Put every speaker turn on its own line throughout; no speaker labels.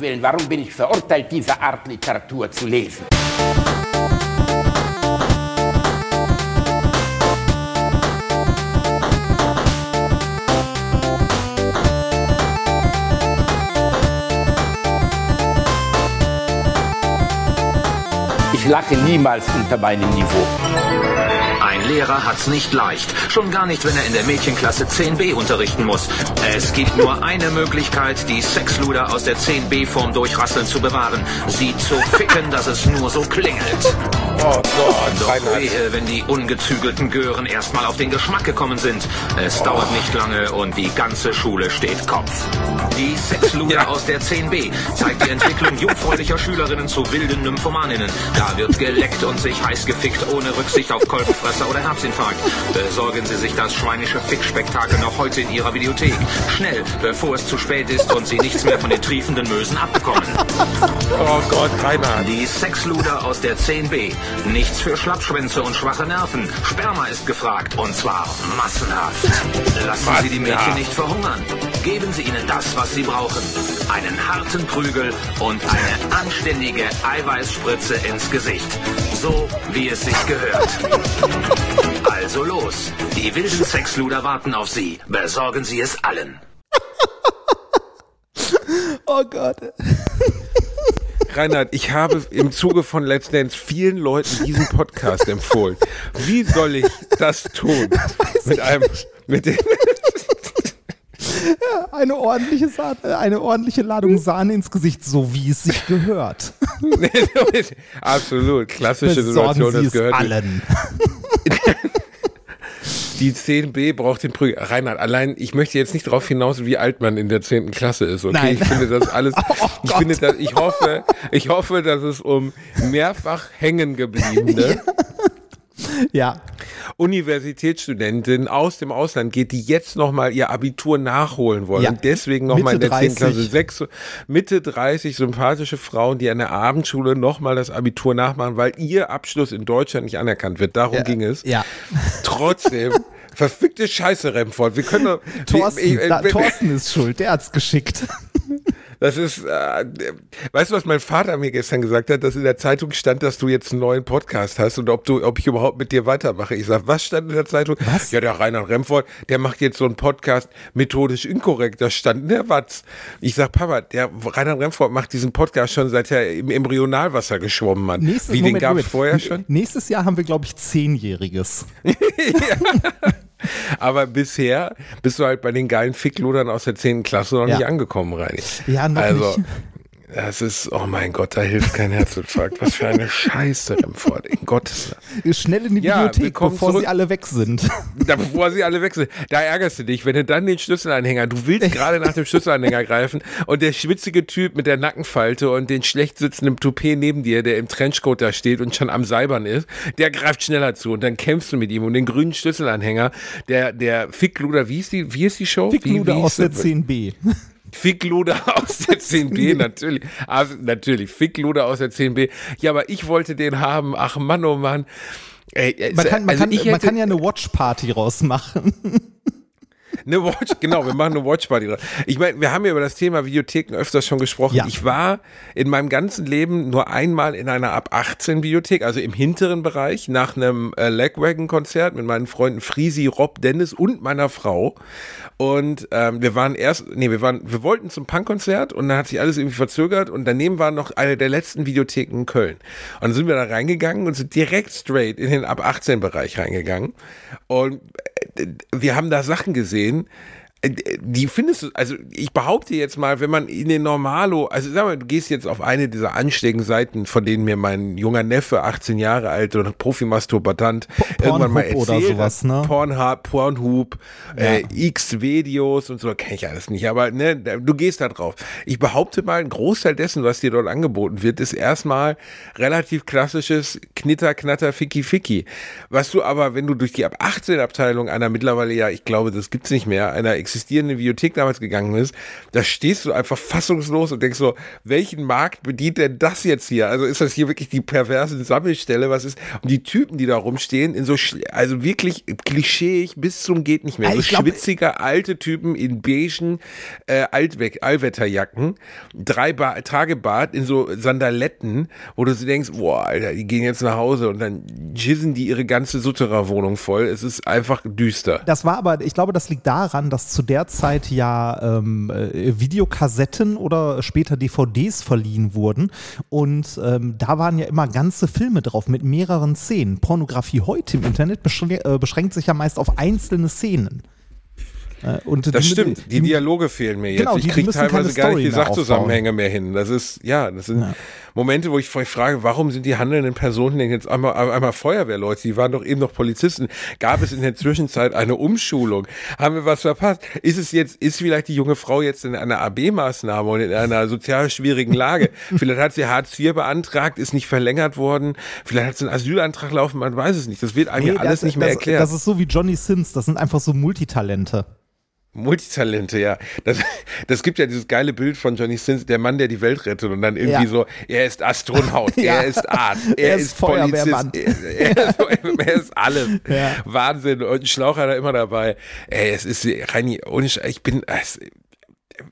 Willen, warum bin ich verurteilt, diese Art Literatur zu lesen? Ich lache niemals unter meinem Niveau.
Lehrer hat's nicht leicht. Schon gar nicht, wenn er in der Mädchenklasse 10b unterrichten muss. Es gibt nur eine Möglichkeit, die Sexluder aus der 10b-Form durchrasseln zu bewahren. Sie zu ficken, dass es nur so klingelt.
Oh Gott,
Doch wehe, wenn die ungezügelten Gören erstmal auf den Geschmack gekommen sind. Es dauert nicht lange und die ganze Schule steht Kopf. Die Sexluder
Ja.
aus der 10b zeigt die Entwicklung jungfräulicher Schülerinnen zu wilden Nymphomaninnen. Da wird geleckt und sich heiß gefickt, ohne Rücksicht auf Kolbenfresser oder Herzinfarkt. Besorgen Sie sich das schweinische Fickspektakel noch heute in Ihrer Videothek. Schnell, bevor es zu spät ist und Sie nichts mehr von den triefenden Mösen abbekommen.
Oh Gott, Reinhard.
Die Sexluder aus der 10b. Nichts für Schlappschwänze und schwache Nerven. Sperma ist gefragt und zwar massenhaft. Lassen Sie die Mädchen nicht verhungern. Geben Sie ihnen das, was sie brauchen. Einen harten Prügel und eine anständige Eiweißspritze ins Gesicht. So wie es sich gehört. Also los. Die wilden Sexluder warten auf Sie. Besorgen Sie es allen.
Oh Gott.
Reinhard, ich habe im Zuge von Let's Dance vielen Leuten diesen Podcast empfohlen. Wie soll ich das tun? Mit einem, mit dem,
Eine ordentliche, Sa eine ordentliche Ladung Sahne ins Gesicht, so wie es sich gehört.
absolut, klassische
Besorgen
Situation,
Sie
das gehört.
allen.
Die 10b braucht den Prügel. Reinhard, allein, ich möchte jetzt nicht darauf hinaus, wie alt man in der 10. Klasse ist, okay?
Nein.
Ich finde das alles,
Oh
ich finde das, ich hoffe, ich hoffe, dass es um mehrfach hängen gebliebene
Ja,
Universitätsstudentin aus dem Ausland geht, die jetzt nochmal ihr Abitur nachholen wollen
Ja.
und deswegen nochmal in
Mitte
der 10. Klasse
30.
sechs, Mitte 30 sympathische Frauen, die an der Abendschule nochmal das Abitur nachmachen, weil ihr Abschluss in Deutschland nicht anerkannt wird. Darum
ja,
ging es.
Ja.
Trotzdem, verfickte Scheiße, Remford. Wir können
Thorsten,
wir-
da,
wir-
Thorsten ist schuld, der hat's geschickt.
das ist, äh, weißt du, was mein Vater mir gestern gesagt hat, dass in der Zeitung stand, dass du jetzt einen neuen Podcast hast und ob du, ob ich überhaupt mit dir weitermache. Ich sag, was stand in der Zeitung?
Was?
Ja, der Reinhard Remford, der macht jetzt so einen Podcast methodisch inkorrekt. Das stand in der Watz. Ich sag, Papa, der Reinhard Remford macht diesen Podcast schon seit er im Embryonalwasser geschwommen hat.
Nächstes,
Wie, den
Moment,
gab's
Moment.
vorher schon?
Nächstes Jahr haben wir, glaube ich, Zehnjähriges.
Aber bisher bist du halt bei den geilen Ficklodern aus der 10. Klasse noch
Ja.
nicht angekommen, Reini.
Ja, noch
also,
nicht.
Das ist, oh mein Gott, da hilft kein Herzinfarkt. Was für eine Scheiße, Remford, in Gottes Namen.
Schnell in die
Ja,
Bibliothek, bevor
zurück.
sie alle weg sind.
Da, bevor sie alle wechseln. Da ärgerst du dich, wenn du dann den Schlüsselanhänger, du willst gerade nach dem Schlüsselanhänger greifen und der schwitzige Typ mit der Nackenfalte und den schlecht sitzenden Toupet neben dir, der im Trenchcoat da steht und schon am Seibern ist, der greift schneller zu und dann kämpfst du mit ihm und den grünen Schlüsselanhänger, der, der Fickluder, wie ist die, wie ist die Show?
Fickluder
wie, wie
aus der
hieß das?
10b.
Fickluder aus der 10b, natürlich. Also, natürlich, Fickluder aus der 10b. Ja, aber ich wollte den haben. Ach Mann, oh Mann. Ey,
Man kann, man,
also
kann, man
hätte-
kann ja eine Watch-Party rausmachen.
Eine Watch, genau, wir machen eine Watchparty. draus. Ich meine, wir haben ja über das Thema Videotheken öfters schon gesprochen.
Ja.
Ich war in meinem ganzen Leben nur einmal in einer ab 18 Videothek, also im hinteren Bereich, nach einem äh, Legwagon-Konzert mit meinen Freunden Frisi, Rob, Dennis und meiner Frau. Und ähm, wir waren erst, nee, wir waren, wir wollten zum Punkkonzert und dann hat sich alles irgendwie verzögert und daneben war noch eine der letzten Videotheken in Köln. Und dann sind wir da reingegangen und sind direkt straight in den ab 18 Bereich reingegangen. Und äh, wir haben da Sachen gesehen, äh, die findest du, also ich behaupte jetzt mal, wenn man in den Normalo, also sag mal, du gehst jetzt auf eine dieser anständigen Seiten, von denen mir mein junger Neffe, 18 Jahre alt und Profimasturbatant, irgendwann mal
Pornhub
erzählt
oder sowas, ne?
Pornhub, Pornhub, äh, X-Videos und so, kenne ich alles nicht, aber ne, du gehst da drauf. Ich behaupte mal, ein Großteil dessen, was dir dort angeboten wird, ist erstmal relativ klassisches Knitter, Knatter, Ficky, Ficky. Was du aber, wenn du durch die ab 18 Abteilung einer mittlerweile ja, ich glaube, das gibt's nicht mehr, einer existierende Videothek damals gegangen bist, da stehst du einfach fassungslos und denkst so, welchen Markt bedient denn das jetzt hier? Also ist das hier wirklich die perverse Sammelstelle? Was ist? Und die Typen, die da rumstehen, in so, also wirklich klischeeig bis zum geht nicht mehr. So
glaub,
schwitzige alte Typen in beigen äh, Altweg, Allwetterjacken, drei ba Tragebart in so Sandaletten, wo du denkst, boah, Alter, die gehen jetzt nach Hause und dann jizzen die ihre ganze Sutterer-Wohnung voll. Es ist einfach düster.
Das war aber, ich glaube, das liegt daran, dass zu der Zeit ja ähm, äh, Videokassetten oder später DVDs verliehen wurden. Und ähm, da waren ja immer ganze Filme drauf mit mehreren Szenen. Pornografie heute im Internet beschränkt, äh, beschränkt sich ja meist auf einzene Szenen.
Äh, und das stimmt, die, die, Dialoge fehlen mir jetzt. Genau, ich kriege teilweise gar nicht die Sachzusammenhänge mehr hin. Das ist, ja, das sind ja. Momente, wo ich euch frage, warum sind die handelnden Personen denn jetzt einmal, einmal Feuerwehrleute? Die waren doch eben noch Polizisten. Gab es in der Zwischenzeit eine Umschulung? Haben wir was verpasst? Ist es jetzt, ist vielleicht die junge Frau jetzt in einer AB-Maßnahme und in einer sozial schwierigen Lage? vielleicht hat sie Hartz IV beantragt, ist nicht verlängert worden. Vielleicht hat sie einen Asylantrag laufen, man weiß es nicht. Das wird einem nee, alles das, nicht mehr
das,
erklärt.
Das ist so wie Johnny Sins. Das sind einfach so Multitalente.
Multitalente, ja. Das, das gibt ja dieses geile Bild von Johnny Sins, der Mann, der die Welt rettet und dann irgendwie ja. so, er ist Astronaut, ja. er ist Arzt, er, er ist, ist Polizist, er, er, ist, er, ist, alles. Ja. Wahnsinn und ein Schlauch hat er immer dabei. Ey, es ist, Reini, ich bin, es,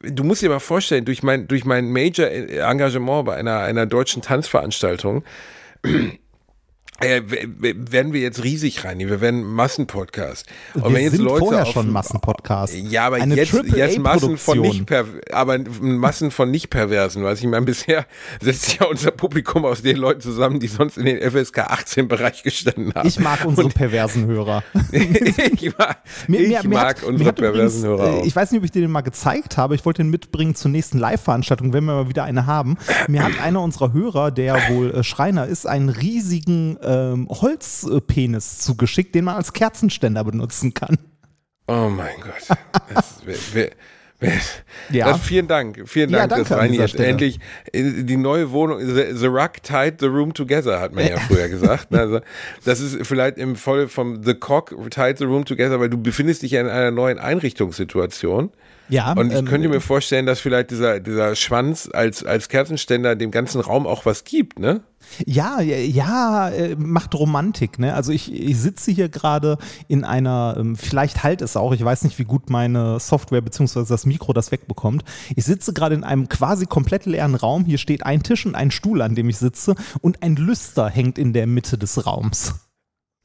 du musst dir mal vorstellen, durch mein, durch mein Major-Engagement bei einer, einer deutschen Tanzveranstaltung, äh, werden wir jetzt riesig rein. Wir werden Massenpodcast.
Und wir wenn jetzt sind Leute vorher auf, schon Massenpodcast.
Ja, aber Eine jetzt, jetzt Massen von nicht per, aber Massen von nicht perversen. Was ich meine, bisher setzt ja unser Publikum aus den Leuten zusammen, die sonst in den FSK 18 Bereich gestanden haben.
Ich mag unsere Und perversen Hörer.
ich mag, mir, ich mir, mag hat, unsere perversen übrigens, Hörer.
Auch. Ich weiß nicht, ob ich dir den mal gezeigt habe. Ich wollte den mitbringen zur nächsten Live-Veranstaltung, wenn wir mal wieder eine haben. Mir hat einer unserer Hörer, der wohl äh, Schreiner ist, einen riesigen ähm, Holzpenis zugeschickt, den man als Kerzenständer benutzen kann.
Oh mein Gott. Das, wer, wer, wer, ja. Das, vielen Dank. Vielen Dank, ja, dass Reini jetzt Stelle. endlich die neue Wohnung, the, the Rug tied the room together, hat man ja früher gesagt. Also, das ist vielleicht im Voll vom The Cock tied the room together, weil du befindest dich ja in einer neuen Einrichtungssituation. Ja. Und ich ähm, könnte mir vorstellen, dass vielleicht dieser, dieser Schwanz als, als Kerzenständer dem ganzen Raum auch was gibt, ne?
Ja, ja, äh, macht Romantik. Ne? Also ich, ich sitze hier gerade in einer, ähm, vielleicht halt es auch, ich weiß nicht, wie gut meine Software bzw. das Mikro das wegbekommt. Ich sitze gerade in einem quasi komplett leeren Raum. Hier steht ein Tisch und ein Stuhl, an dem ich sitze und ein Lüster hängt in der Mitte des Raums.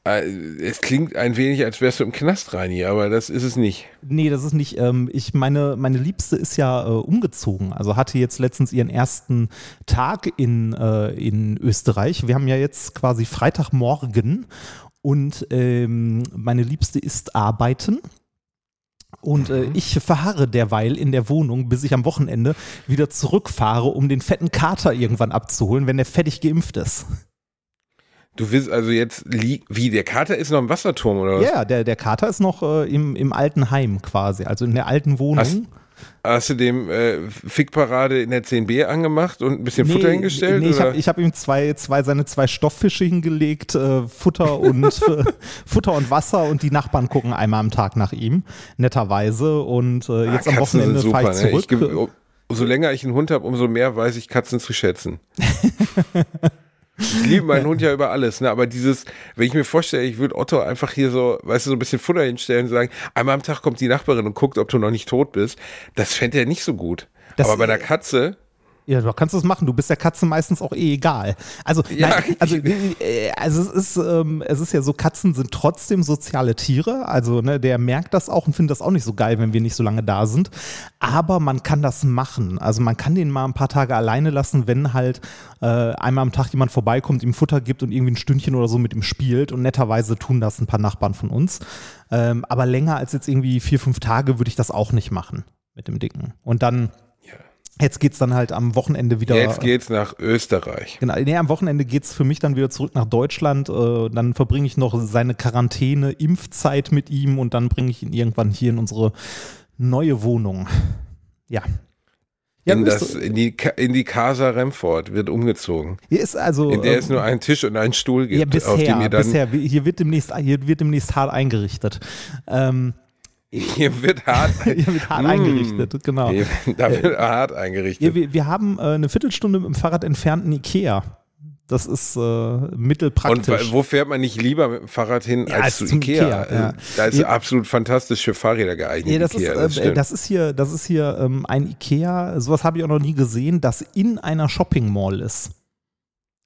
Äh, es klingt ein wenig, als wärst du im Knast, Reini, aber das ist es nicht.
Nee, das ist nicht. Ähm, ich meine, meine Liebste ist ja äh, umgezogen. Also hatte jetzt letztens ihren ersten Tag in, äh, in Österreich. Wir haben ja jetzt quasi Freitagmorgen und ähm, meine Liebste ist arbeiten. Und äh, mhm. ich verharre derweil in der Wohnung, bis ich am Wochenende wieder zurückfahre, um den fetten Kater irgendwann abzuholen, wenn der fertig geimpft ist.
Du willst also jetzt, wie, der Kater ist noch im Wasserturm oder was?
Ja, der, der Kater ist noch äh, im, im alten Heim quasi, also in der alten Wohnung.
Hast, hast du dem äh, Fickparade in der 10b angemacht und ein bisschen nee, Futter hingestellt? Nee,
ich habe hab ihm zwei, zwei, seine zwei Stofffische hingelegt, äh, Futter, und, äh, Futter und Wasser und die Nachbarn gucken einmal am Tag nach ihm, netterweise. Und äh, jetzt ah, am Wochenende fahre ich zurück. Ne? Ich,
umso länger ich einen Hund habe, umso mehr weiß ich Katzen zu schätzen. Ich liebe meinen Hund ja über alles, ne? Aber dieses, wenn ich mir vorstelle, ich würde Otto einfach hier so, weißt du, so ein bisschen Futter hinstellen und sagen, einmal am Tag kommt die Nachbarin und guckt, ob du noch nicht tot bist, das fände er nicht so gut. Das Aber bei einer Katze,
ja, du kannst es machen. Du bist der Katze meistens auch eh egal. Also, ja. nein, also, äh, also es ist, ähm, es ist ja so, Katzen sind trotzdem soziale Tiere. Also, ne, der merkt das auch und findet das auch nicht so geil, wenn wir nicht so lange da sind. Aber man kann das machen. Also, man kann den mal ein paar Tage alleine lassen, wenn halt äh, einmal am Tag jemand vorbeikommt, ihm Futter gibt und irgendwie ein Stündchen oder so mit ihm spielt. Und netterweise tun das ein paar Nachbarn von uns. Ähm, aber länger als jetzt irgendwie vier, fünf Tage würde ich das auch nicht machen mit dem Dicken. Und dann Jetzt geht's dann halt am Wochenende wieder.
Jetzt geht's nach Österreich.
Genau, nee, am Wochenende geht's für mich dann wieder zurück nach Deutschland. Äh, dann verbringe ich noch seine Quarantäne, Impfzeit mit ihm und dann bringe ich ihn irgendwann hier in unsere neue Wohnung. Ja.
ja in, das, in, die, in die Casa Remford wird umgezogen.
Hier ist also,
in der ähm, es nur einen Tisch und einen Stuhl gibt.
Ja, bisher, auf dem ihr dann bisher. Hier wird demnächst, hier wird demnächst hart eingerichtet. Ähm,
Hier wird hart,
Hier wird hart eingerichtet, genau.
Hier, da wird hart eingerichtet.
Ja, wir, wir haben äh, eine Viertelstunde mit dem Fahrrad entfernten Ikea. Das ist äh, mittelpraktisch.
Und wo fährt man nicht lieber mit dem Fahrrad hin
Ja,
als
als
zu Ikea?
Ikea, ja.
Also, Da ist
Ja.
absolut fantastisch für Fahrräder geeignet.
Das,
Ikea,
ist, äh,
stimmt.
das ist hier, das ist hier ähm, ein Ikea, sowas habe ich auch noch nie gesehen, das in einer Shopping Mall ist.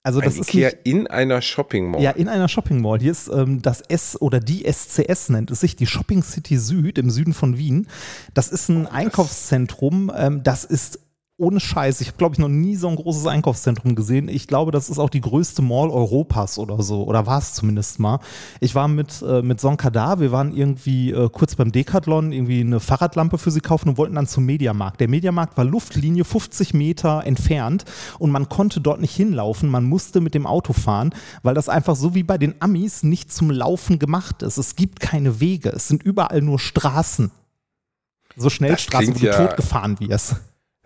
Also das
Ein
ist
Ikea
nicht,
in einer Shopping Mall.
ja, in einer Shopping Mall. Hier ist ähm, das S oder die SCS nennt es sich, die Shopping City Süd im Süden von Wien. Das ist ein Einkaufszentrum, ähm, das ist ohne Scheiß. Ich habe, glaube ich, noch nie so ein großes Einkaufszentrum gesehen. Ich glaube, das ist auch die größte Mall Europas oder so. Oder war es zumindest mal. Ich war mit, äh, mit Sonkada, wir waren irgendwie äh, kurz beim Decathlon, irgendwie eine Fahrradlampe für sie kaufen und wollten dann zum Mediamarkt. Der Mediamarkt war Luftlinie 50 Meter entfernt und man konnte dort nicht hinlaufen. Man musste mit dem Auto fahren, weil das einfach so wie bei den Amis nicht zum Laufen gemacht ist. Es gibt keine Wege. Es sind überall nur Straßen. So Schnellstraßen, wo du
ja-
totgefahren wirst.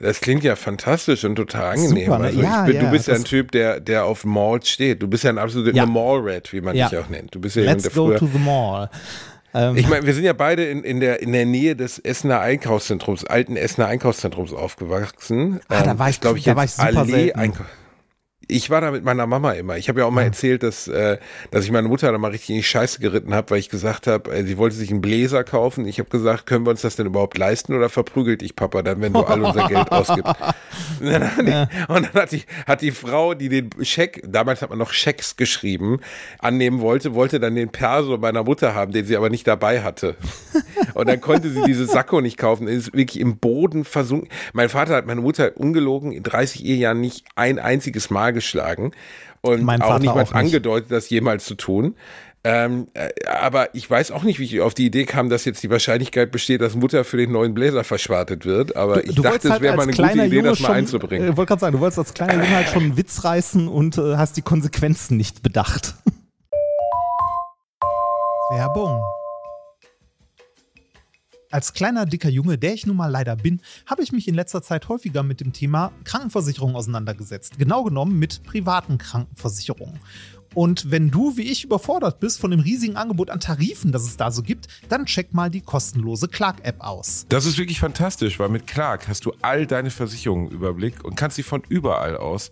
Das klingt ja fantastisch und total angenehm.
Super, ne?
also
Ja,
ich bin,
ja,
du bist ja ein Typ, der, der auf Malls steht. Du bist ja ein absoluter
Ja.
Mall-Rat, wie man dich auch nennt. Du bist ja
Let's go
früher
to the mall. Ähm,
Ich meine, wir sind ja beide in, in, der, in der Nähe des Essener Einkaufszentrums, alten Essener Einkaufszentrums aufgewachsen.
Ah, da war ich-
glaube ich,
da war ich super
Allee
selten.
Einkau- Ich war da mit meiner Mama immer. Ich habe ja auch mal erzählt, dass, äh, dass ich meine Mutter da mal richtig in die Scheiße geritten habe, weil ich gesagt habe, äh, sie wollte sich einen Bläser kaufen. Ich habe gesagt, können wir uns das denn überhaupt leisten oder verprügelt dich Papa dann, wenn du all unser Geld ausgibst? Und dann, hat die, und dann hat, die, hat die Frau, die den Scheck, damals hat man noch Schecks geschrieben, annehmen wollte, wollte dann den Perso meiner Mutter haben, den sie aber nicht dabei hatte. Und dann konnte sie diese Sakko nicht kaufen. Ist wirklich im Boden versunken. Mein Vater hat meine Mutter ungelogen in 30 Ehejahren nicht ein einziges Mal geschlagen. Und
Mein
auch mal angedeutet, das jemals zu tun. Ähm, äh, aber ich weiß auch nicht, wie ich auf die Idee kam, dass jetzt die Wahrscheinlichkeit besteht, dass Mutter für den neuen Bläser verschwartet wird. Aber ich dachte, es wäre mal eine gute Idee, das mal
schon,
einzubringen.
Ich wollte gerade sagen, du wolltest als kleiner Junge halt schon einen Witz reißen und äh, hast die Konsequenzen nicht bedacht. Werbung. Als kleiner, dicker Junge, der ich nun mal leider bin, habe ich mich in letzter Zeit häufiger mit dem Thema Krankenversicherung auseinandergesetzt. Genau genommen mit privaten Krankenversicherungen. Und wenn du wie ich überfordert bist von dem riesigen Angebot an Tarifen, das es da so gibt, dann check mal die kostenlose Clark-App aus.
Das ist wirklich fantastisch, weil mit Clark hast du all deine Versicherungen im Überblick und kannst sie von überall aus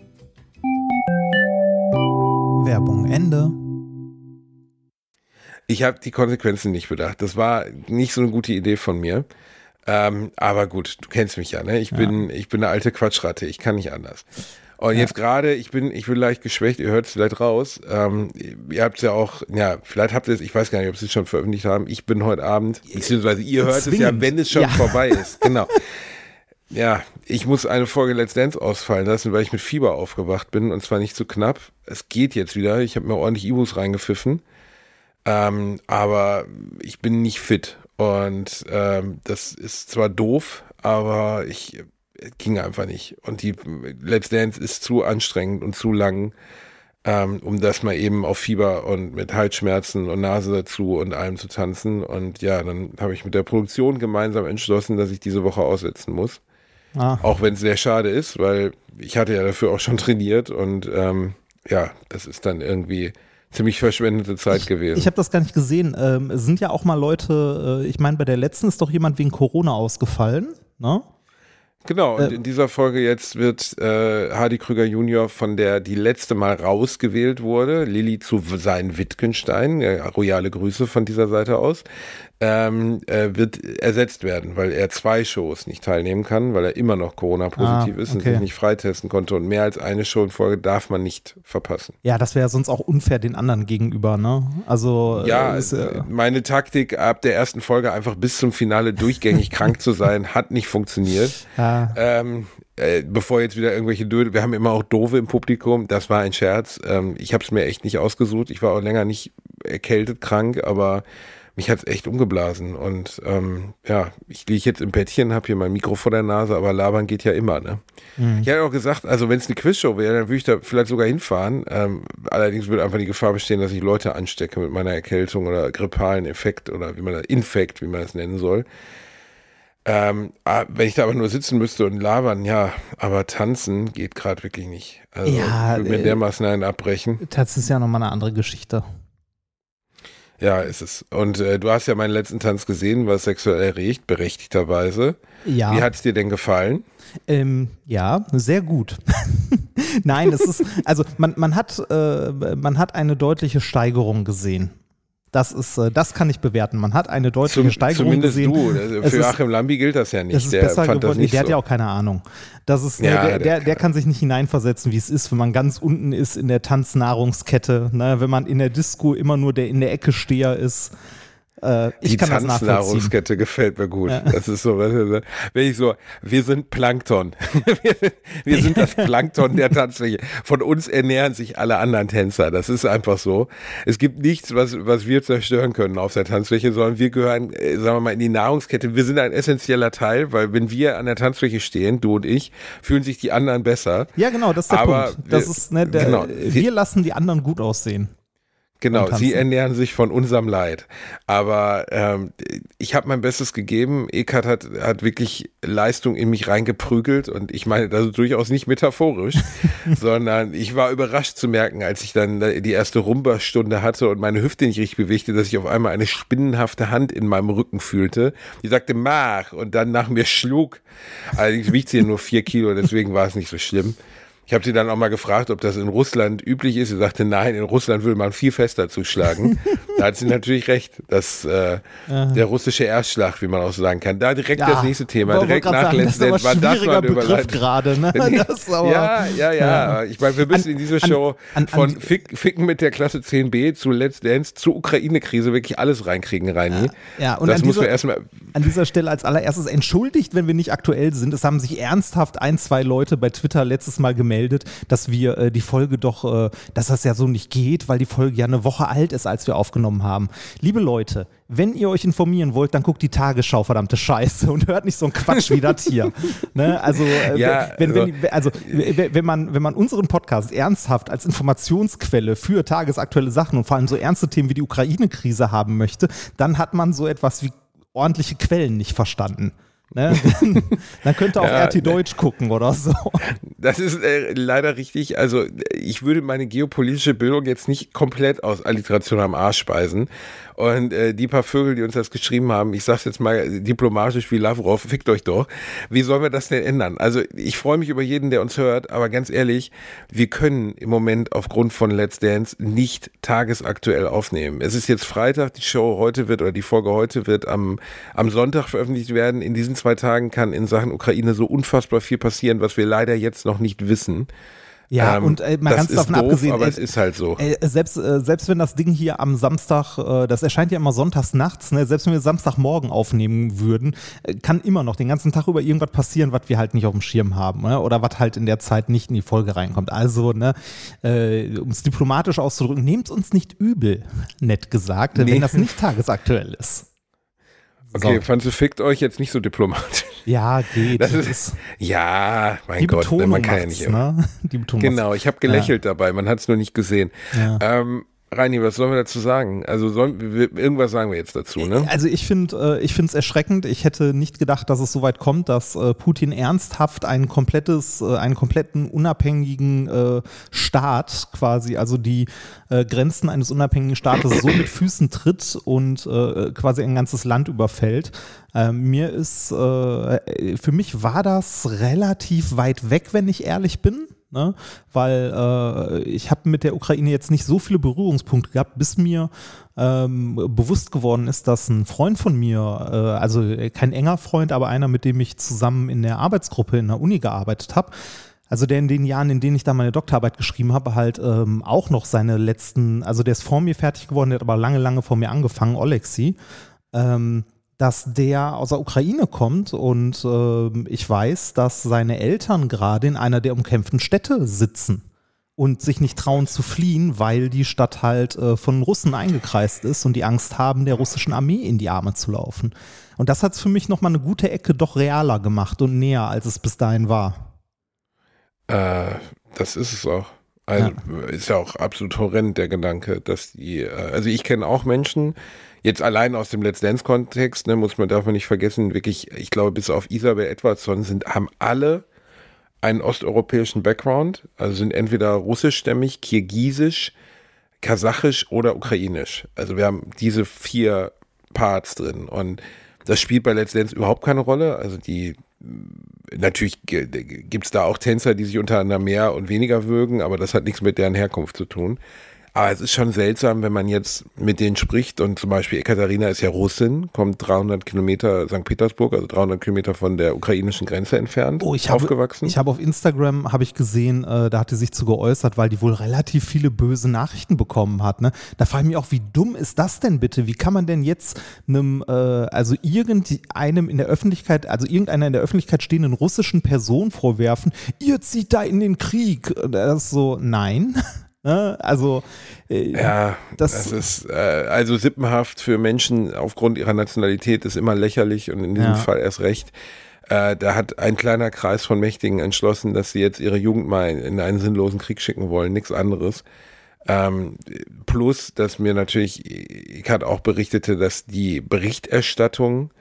Werbung Ende.
Ich habe die Konsequenzen nicht bedacht. Das war nicht so eine gute Idee von mir. Ähm, aber gut, du kennst mich ja, ne? Ich bin, ich bin eine alte Quatschratte, ich kann nicht anders. Und jetzt gerade, ich bin, ich bin leicht geschwächt, ihr hört es vielleicht raus. Ähm, ihr habt es ja auch, ja, vielleicht habt ihr es, ich weiß gar nicht, ob sie es schon veröffentlicht haben. Ich bin heute Abend, beziehungsweise ihr hört es ja,
Zwingend.
wenn es schon
Ja.
vorbei ist. Genau. Ja, ich muss eine Folge Let's Dance ausfallen lassen, weil ich mit Fieber aufgewacht bin und zwar nicht zu knapp. Es geht jetzt wieder. Ich habe mir ordentlich Ibus reingepfiffen. Ähm, aber ich bin nicht fit. Und ähm, das ist zwar doof, aber ich es ging einfach nicht. Und die Let's Dance ist zu anstrengend und zu lang, ähm, um das mal eben auf Fieber und mit Halsschmerzen und Nase dazu und allem zu tanzen. Und ja, dann habe ich mit der Produktion gemeinsam entschlossen, dass ich diese Woche aussetzen muss.
Ah.
Auch wenn es sehr schade ist, weil ich hatte ja dafür auch schon trainiert und ähm, ja, das ist dann irgendwie ziemlich verschwendete Zeit gewesen.
Ich habe das gar nicht gesehen. Ähm, es sind ja auch mal Leute, äh, ich meine, bei der letzten ist doch jemand wegen Corona ausgefallen, ne?
Genau, und
Äh,
in dieser Folge jetzt wird äh, Hardy Krüger Junior von der die letzte Mal rausgewählt wurde, Lilly zu sein Wittgenstein, ja, royale Grüße von dieser Seite aus, ähm, äh, wird ersetzt werden, weil er zwei Shows nicht teilnehmen kann, weil er immer noch Corona-positiv
Ah,
ist und
okay.
sich nicht freitesten konnte. Und mehr als eine Show in Folge darf man nicht verpassen.
Ja, das wäre sonst auch unfair den anderen gegenüber, ne? Also
Ja,
äh, ist,
äh,
äh,
meine Taktik ab der ersten Folge einfach bis zum Finale durchgängig krank zu sein, hat nicht funktioniert.
ja.
Ähm, äh, bevor jetzt wieder irgendwelche Döde, wir haben immer auch Doofe im Publikum, das war ein Scherz. Ähm, ich habe es mir echt nicht ausgesucht. Ich war auch länger nicht erkältet, krank, aber mich hat's echt umgeblasen. Und ähm, ja, ich liege jetzt im Bettchen, habe hier mein Mikro vor der Nase, aber labern geht ja immer, ne? Ich hatte auch gesagt, also wenn es eine Quizshow wäre, dann würde ich da vielleicht sogar hinfahren. Ähm, allerdings würde einfach die Gefahr bestehen, dass ich Leute anstecke mit meiner Erkältung oder grippalen Effekt oder wie man das, Infekt, wie man das nennen soll. Ähm, wenn ich da aber nur sitzen müsste und labern, ja, aber tanzen geht gerade wirklich nicht. Also
Ja,
ich würde mir
äh,
dermaßen einen abbrechen.
das ist ja nochmal eine andere Geschichte.
Ja, ist es. Und äh, du hast ja meinen letzten Tanz gesehen, was sexuell erregt, berechtigterweise.
Ja.
Wie hat's dir denn gefallen?
Ähm, ja, sehr gut. Nein, es ist, also man, man, hat, äh, man hat eine deutliche Steigerung gesehen. Das ist, äh, das kann ich bewerten. Man hat eine deutliche
Zum,
Steigerung
zumindest
gesehen.
du. Also Für Joachim Lambi gilt das ja nicht.
Es ist
der
besser geworden. Nee, der hat
so.
ja auch keine Ahnung. Das ist,
Ja,
der,
der
der, der kann sich nicht hineinversetzen, wie es ist, wenn man ganz unten ist in der Tanznahrungskette, ne, wenn man in der Disco immer nur der in der Ecke Steher ist. Äh,
die. Tanznahrungskette gefällt mir gut. Das ist so, du, wenn ich so, wir sind Plankton. wir, sind, wir sind das Plankton der Tanzfläche. Von uns ernähren sich alle anderen Tänzer. Das ist einfach so. Es gibt nichts, was, was wir zerstören können auf der Tanzfläche, sondern wir gehören, äh, sagen wir mal, in die Nahrungskette. Wir sind ein essentieller Teil, weil wenn wir an der Tanzfläche stehen, du und ich, fühlen sich die anderen besser.
Ja, genau, das ist der
Aber
Punkt. Das
wir-
ist, ne, der,
genau.
wir lassen die anderen gut aussehen.
Genau, sie ernähren sich von unserem Leid. Aber ähm, ich habe mein Bestes gegeben. Eckart hat, hat wirklich Leistung in mich reingeprügelt und ich meine das ist durchaus nicht metaphorisch, sondern ich war überrascht zu merken, als ich dann die erste Rumba-Stunde hatte und meine Hüfte nicht richtig bewegte, dass ich auf einmal eine spinnenhafte Hand in meinem Rücken fühlte. Die sagte, mach und dann nach mir schlug. Allerdings wiegt sie ja nur vier Kilo, deswegen war es nicht so schlimm. Ich habe sie dann auch mal gefragt, ob das in Russland üblich ist. Sie sagte, nein, in Russland würde man viel fester zuschlagen. da hat sie natürlich recht, dass äh, der russische Erstschlag, wie man auch so sagen kann. Da direkt das nächste Thema, direkt nach
aber
War das mal
Begriff gerade. Ne? Aber,
ja, ja, ja. Ich meine, wir müssen in dieser
an-
Show
an- an-
von Fick, Ficken mit der Klasse 10b zu Let's Dance zur Ukraine-Krise wirklich alles reinkriegen, Reini.
Ja, und
das
an
muss man erstmal.
An dieser Stelle als allererstes entschuldigt, wenn wir nicht aktuell sind. Es haben sich ernsthaft ein, zwei Leute bei Twitter letztes Mal gemeldet, dass wir äh, die Folge doch, äh, dass das ja so nicht geht, weil die Folge ja eine Woche alt ist, als wir aufgenommen haben. Liebe Leute, wenn ihr euch informieren wollt, dann guckt die Tagesschau, verdammte Scheiße, und hört nicht so einen Quatsch wie das hier. Ne? Also, äh,
Ja,
wenn, wenn,
also-
also w- wenn, man, wenn man unseren Podcast ernsthaft als Informationsquelle für tagesaktuelle Sachen und vor allem so ernste Themen wie die Ukraine-Krise haben möchte, dann hat man so etwas wie ordentliche Quellen nicht verstanden. Ne? dann könnte auch
Ja,
RT Deutsch gucken oder so.
Das ist äh, leider richtig. Also ich würde meine geopolitische Bildung jetzt nicht komplett aus Alliteration am Arsch speisen. Und äh, die paar Vögel, die uns das geschrieben haben, ich sag's jetzt mal diplomatisch wie Lavrov, fickt euch doch. Wie sollen wir das denn ändern? Also ich freue mich über jeden, der uns hört, aber ganz ehrlich, wir können im Moment aufgrund von Let's Dance nicht tagesaktuell aufnehmen. Es ist jetzt Freitag, die Show heute wird oder die Folge heute wird am, am Sonntag veröffentlicht werden. In diesen zwei Tagen kann in Sachen Ukraine so unfassbar viel passieren, was wir leider jetzt noch nicht wissen.
Ja,
Ähm,
und äh, mal
das
ganz davon
doof,
abgesehen,
aber
äh,
es ist halt so.
Äh, selbst, äh, selbst wenn das Ding hier am Samstag, äh, das erscheint ja immer sonntags nachts, ne? selbst wenn wir Samstagmorgen aufnehmen würden, äh, kann immer noch den ganzen Tag über irgendwas passieren, was wir halt nicht auf dem Schirm haben ne? oder was halt in der Zeit nicht in die Folge reinkommt. Also, ne, um es diplomatisch auszudrücken, nehmt uns nicht übel, nett gesagt,
Nee.
wenn das nicht tagesaktuell ist.
Okay,
So.
du fickt euch jetzt nicht so diplomatisch?
Ja, geht.
Das ist, ja, mein Gott,
Betonung
man kann ja nicht immer.
ne? Die Betonung.
Genau, ich habe gelächelt dabei, man hat es nur nicht gesehen.
Ja.
Ähm, Reini, was sollen wir dazu sagen? Also sollen, wir, irgendwas sagen wir jetzt dazu, ne?
Also ich finde äh, ich finde es erschreckend. Ich hätte nicht gedacht, dass es so weit kommt, dass äh, Putin ernsthaft ein komplettes, äh, einen kompletten unabhängigen äh, Staat quasi, also die äh, Grenzen eines unabhängigen Staates so mit Füßen tritt und äh, quasi ein ganzes Land überfällt. Äh, mir ist, äh, für mich war das relativ weit weg, wenn ich ehrlich bin. Ne? weil äh, ich habe mit der Ukraine jetzt nicht so viele Berührungspunkte gehabt, bis mir ähm, bewusst geworden ist, dass ein Freund von mir, äh, also kein enger Freund, aber einer, mit dem ich zusammen in der Arbeitsgruppe in der Uni gearbeitet habe, also der in den Jahren, in denen ich da meine Doktorarbeit geschrieben habe, halt ähm, auch noch seine letzten, also der ist vor mir fertig geworden, der hat aber lange, lange vor mir angefangen, Oleksi. Ähm, dass der aus der Ukraine kommt und äh, ich weiß, dass seine Eltern gerade in einer der umkämpften Städte sitzen und sich nicht trauen zu fliehen, weil die Stadt halt äh, von Russen eingekreist ist und die Angst haben, der russischen Armee in die Arme zu laufen. Und das hat es für mich nochmal eine gute Ecke doch realer gemacht und näher, als es bis dahin war.
Äh, das ist es auch. Also ja. ist ja auch absolut horrend der Gedanke, dass die, äh, also ich kenne auch Menschen, Jetzt allein aus dem Let's Dance-Kontext, ne, muss man davon nicht vergessen, wirklich, ich glaube, bis auf Isabel Edwardson sind, haben alle einen osteuropäischen Background, also sind entweder russischstämmig, kirgisisch, kasachisch oder ukrainisch. Also wir haben diese vier Parts drin und das spielt bei Let's Dance überhaupt keine Rolle. Also die natürlich gibt es da auch Tänzer, die sich untereinander mehr und weniger würgen, aber das hat nichts mit deren Herkunft zu tun. Aber es ist schon seltsam, wenn man jetzt mit denen spricht und zum Beispiel Ekaterina ist ja Russin, kommt 300 Kilometer St. Petersburg, also 300 Kilometer von der ukrainischen Grenze entfernt,
oh, ich
aufgewachsen.
Habe, ich habe auf Instagram, habe ich gesehen, äh, da hat sie sich zu geäußert, weil die wohl relativ viele böse Nachrichten bekommen hat. Ne? Da frage ich mich auch, wie dumm ist das denn bitte? Wie kann man denn jetzt einem, äh, also irgendeinem in der Öffentlichkeit, also irgendeiner in der Öffentlichkeit stehenden russischen Person vorwerfen, ihr zieht da in den Krieg? Das ist so, nein. Ne? Also
äh, ja, das, das ist äh, also sippenhaft für Menschen aufgrund ihrer Nationalität ist immer lächerlich und in diesem ja. Fall erst recht. Äh, da hat ein kleiner Kreis von Mächtigen entschlossen, dass sie jetzt ihre Jugend mal in einen sinnlosen Krieg schicken wollen, nichts anderes. Ähm, plus, dass mir natürlich, ich hatte auch berichtete, dass die Berichterstattung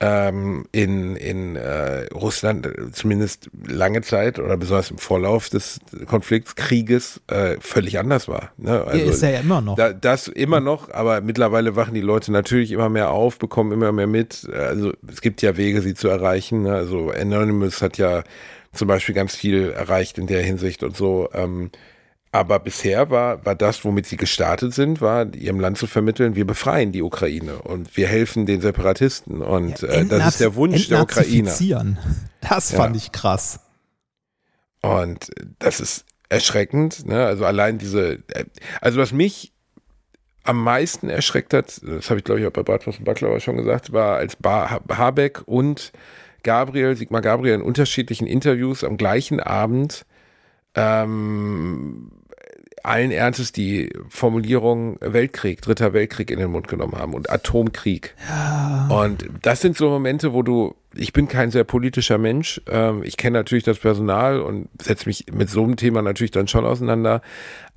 ähm, in, in äh, Russland zumindest lange Zeit oder besonders im Vorlauf des Konflikts, Krieges äh, völlig anders war. Ne?
Also, ist er ja immer noch.
Da, das immer noch, aber mittlerweile wachen die Leute natürlich immer mehr auf, bekommen immer mehr mit. Also es gibt ja Wege, sie zu erreichen. Ne? Also Anonymous hat ja zum Beispiel ganz viel erreicht in der Hinsicht und so. Ähm, aber bisher war, war das, womit sie gestartet sind, war ihrem Land zu vermitteln, wir befreien die Ukraine und wir helfen den Separatisten. Und ja, äh, das ist der Wunsch der Ukrainer.
Das fand ja. ich krass.
Und das ist erschreckend. Ne? Also allein diese, äh, also was mich am meisten erschreckt hat, das habe ich glaube ich auch bei Bratwurst und Baklava schon gesagt, war als ba Habeck und Gabriel, Sigmar Gabriel in unterschiedlichen Interviews am gleichen Abend ähm, allen Ernstes die Formulierung Weltkrieg, Dritter Weltkrieg in den Mund genommen haben und Atomkrieg. Ja. Und das sind so Momente, wo du, ich bin kein sehr politischer Mensch, ähm, ich kenne natürlich das Personal und setze mich mit so einem Thema natürlich dann schon auseinander.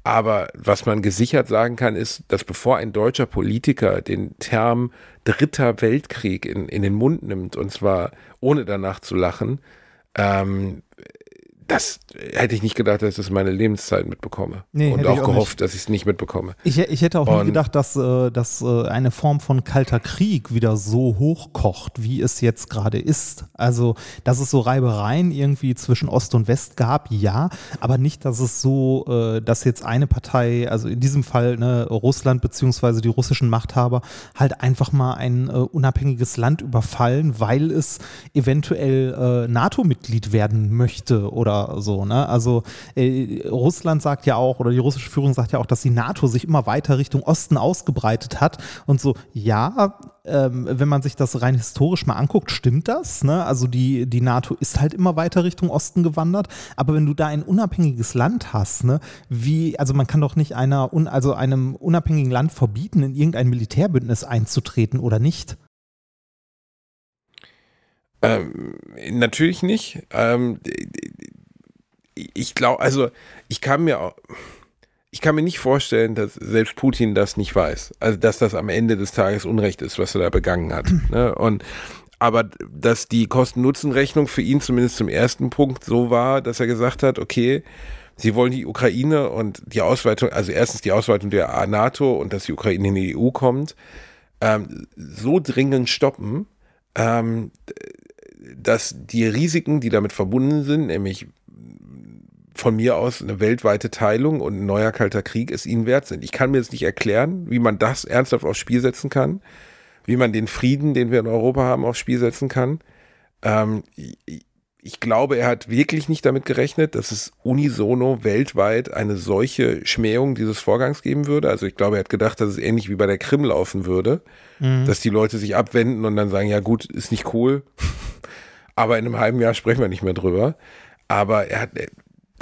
Aber was man gesichert sagen kann, ist, dass bevor ein deutscher Politiker den Term Dritter Weltkrieg in, in den Mund nimmt, und zwar ohne danach zu lachen, ähm, das hätte ich nicht gedacht, dass ich das meine Lebenszeit mitbekomme. Nee, und auch, auch gehofft, nicht. dass ich es nicht mitbekomme.
Ich, ich hätte auch und nie gedacht, dass, äh, dass äh, eine Form von kalter Krieg wieder so hochkocht, wie es jetzt gerade ist. Also, dass es so Reibereien irgendwie zwischen Ost und West gab, ja, aber nicht, dass es so, äh, dass jetzt eine Partei, also in diesem Fall ne, Russland beziehungsweise die russischen Machthaber, halt einfach mal ein unabhängiges Land überfallen, weil es eventuell NATO-Mitglied werden möchte oder so. Ne? Also äh, Russland sagt ja auch, oder die russische Führung sagt ja auch, dass die NATO sich immer weiter Richtung Osten ausgebreitet hat. Und so, ja, ähm, wenn man sich das rein historisch mal anguckt, stimmt das. Ne? Also die, die NATO ist halt immer weiter Richtung Osten gewandert. Aber wenn du da ein unabhängiges Land hast, ne, wie, also man kann doch nicht einer, also einem unabhängigen Land verbieten, in irgendein Militärbündnis einzutreten oder nicht.
Ähm, natürlich nicht. Ähm, ich glaube, also ich kann mir auch, ich kann mir nicht vorstellen, dass selbst Putin das nicht weiß. Also dass das am Ende des Tages Unrecht ist, was er da begangen hat. ne? Und aber dass die Kosten-Nutzen-Rechnung für ihn zumindest zum ersten Punkt so war, dass er gesagt hat, okay, sie wollen die Ukraine und die Ausweitung, also erstens die Ausweitung der NATO und dass die Ukraine in die EU kommt, ähm, so dringend stoppen, ähm, dass die Risiken, die damit verbunden sind, nämlich von mir aus eine weltweite Teilung und ein neuer kalter Krieg es ihnen wert sind. Ich kann mir jetzt nicht erklären, wie man das ernsthaft aufs Spiel setzen kann, wie man den Frieden, den wir in Europa haben, aufs Spiel setzen kann. Ähm, ich glaube, er hat wirklich nicht damit gerechnet, dass es unisono weltweit eine solche Schmähung dieses Vorgangs geben würde. Also ich glaube, er hat gedacht, dass es ähnlich wie bei der Krim laufen würde, mhm. dass die Leute sich abwenden und dann sagen, ja gut, ist nicht cool, aber in einem halben Jahr sprechen wir nicht mehr drüber. Aber er hat,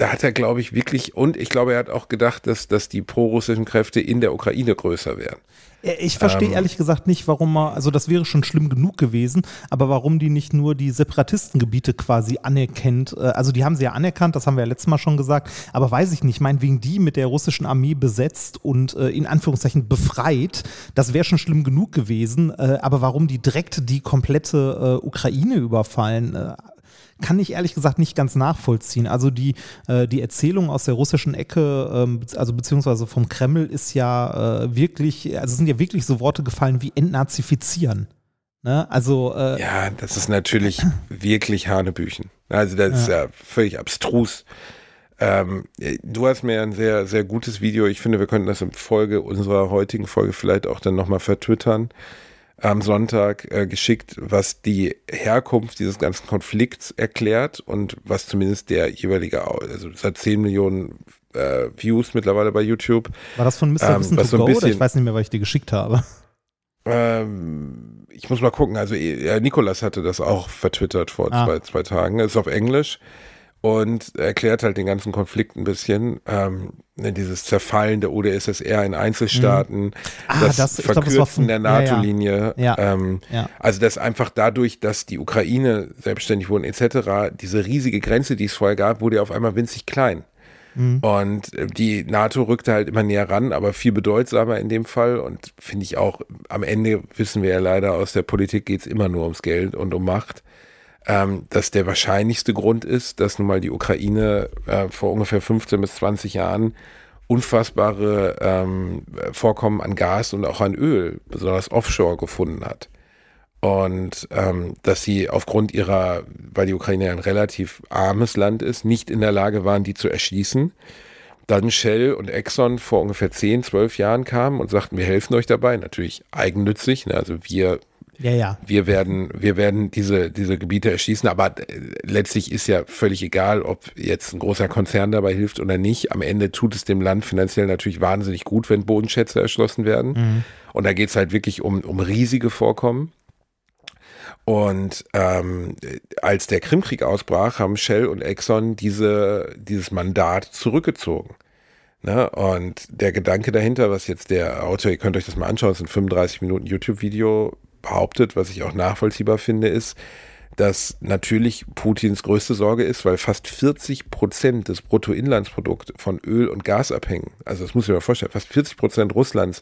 da hat er, glaube ich, wirklich, und ich glaube, er hat auch gedacht, dass, dass die prorussischen Kräfte in der Ukraine größer wären.
Ich verstehe ähm, ehrlich gesagt nicht, warum man, also das wäre schon schlimm genug gewesen, aber warum die nicht nur die Separatistengebiete quasi anerkennt. Äh, also die haben sie ja anerkannt, das haben wir ja letztes Mal schon gesagt, aber weiß ich nicht, meinetwegen die mit der russischen Armee besetzt und äh, in Anführungszeichen befreit, das wäre schon schlimm genug gewesen, äh, aber warum die direkt die komplette äh, Ukraine überfallen, äh, kann ich ehrlich gesagt nicht ganz nachvollziehen. Also die, äh, die Erzählung aus der russischen Ecke, ähm, also beziehungsweise vom Kreml ist ja äh, wirklich, also sind ja wirklich so Worte gefallen wie entnazifizieren. Ne? Also
äh, ja, das ist natürlich wirklich Hanebüchen. Also das ja. ist ja völlig abstrus. Ähm, du hast mir ein sehr, sehr gutes Video. Ich finde, wir könnten das in Folge unserer heutigen Folge vielleicht auch dann nochmal vertwittern am Sonntag äh, geschickt, was die Herkunft dieses ganzen Konflikts erklärt und was zumindest der jeweilige, also es hat 10 Millionen äh, Views mittlerweile bei YouTube.
War das von Mr. Ähm, Wissen to so go bisschen, oder ich weiß nicht mehr, was ich dir geschickt habe.
Ähm, ich muss mal gucken, also ja, Nikolas hatte das auch vertwittert vor ah. zwei, zwei Tagen. Ist auf Englisch und erklärt halt den ganzen Konflikt ein bisschen. Ähm, ne, dieses Zerfallen der UdSSR in Einzelstaaten, mhm. ah, das, das Verkürzen glaub, das der NATO-Linie. Ja, ja. Ähm, ja. Also dass einfach dadurch, dass die Ukraine selbstständig wurden etc., diese riesige Grenze, die es vorher gab, wurde ja auf einmal winzig klein. Mhm. Und äh, die NATO rückte halt immer näher ran, aber viel bedeutsamer in dem Fall. Und finde ich auch, am Ende wissen wir ja leider, aus der Politik geht es immer nur ums Geld und um Macht ähm, dass der wahrscheinlichste Grund ist, dass nun mal die Ukraine äh, vor ungefähr 15 bis 20 Jahren unfassbare ähm, Vorkommen an Gas und auch an Öl, besonders offshore, gefunden hat. Und ähm, dass sie aufgrund ihrer, weil die Ukraine ein relativ armes Land ist, nicht in der Lage waren, die zu erschließen. Dann Shell und Exxon vor ungefähr 10, 12 Jahren kamen und sagten, wir helfen euch dabei. Natürlich eigennützig. Ne? Also wir
ja, ja.
Wir werden, wir werden diese, diese Gebiete erschließen, aber äh, letztlich ist ja völlig egal, ob jetzt ein großer Konzern dabei hilft oder nicht. Am Ende tut es dem Land finanziell natürlich wahnsinnig gut, wenn Bodenschätze erschlossen werden. Mhm. Und da geht es halt wirklich um, um riesige Vorkommen. Und ähm, als der Krimkrieg ausbrach, haben Shell und Exxon diese, dieses Mandat zurückgezogen. Ne? Und der Gedanke dahinter, was jetzt der Autor, ihr könnt euch das mal anschauen, es ist ein 35 Minuten YouTube-Video, behauptet, was ich auch nachvollziehbar finde, ist, dass natürlich Putins größte Sorge ist, weil fast 40 Prozent des Bruttoinlandsprodukts von Öl und Gas abhängen. Also das muss ich mir vorstellen, fast 40 Prozent Russlands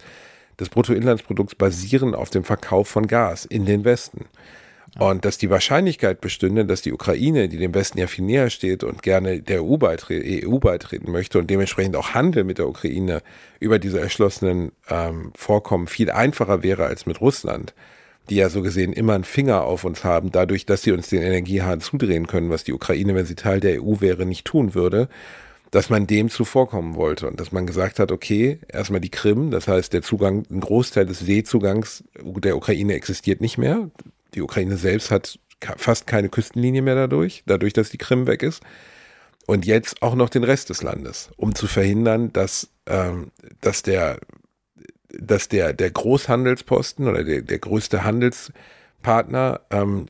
des Bruttoinlandsprodukts basieren auf dem Verkauf von Gas in den Westen. Und dass die Wahrscheinlichkeit bestünde, dass die Ukraine, die dem Westen ja viel näher steht und gerne der EU, beitre EU beitreten möchte und dementsprechend auch Handel mit der Ukraine über diese erschlossenen ähm, Vorkommen viel einfacher wäre als mit Russland, die ja so gesehen immer einen Finger auf uns haben, dadurch, dass sie uns den Energiehahn zudrehen können, was die Ukraine, wenn sie Teil der EU wäre, nicht tun würde, dass man dem zuvorkommen wollte und dass man gesagt hat, okay, erstmal die Krim, das heißt der Zugang, ein Großteil des Seezugangs der Ukraine existiert nicht mehr. Die Ukraine selbst hat fast keine Küstenlinie mehr dadurch, dadurch, dass die Krim weg ist. Und jetzt auch noch den Rest des Landes, um zu verhindern, dass, ähm, dass der dass der, der Großhandelsposten oder der, der größte Handelspartner ähm,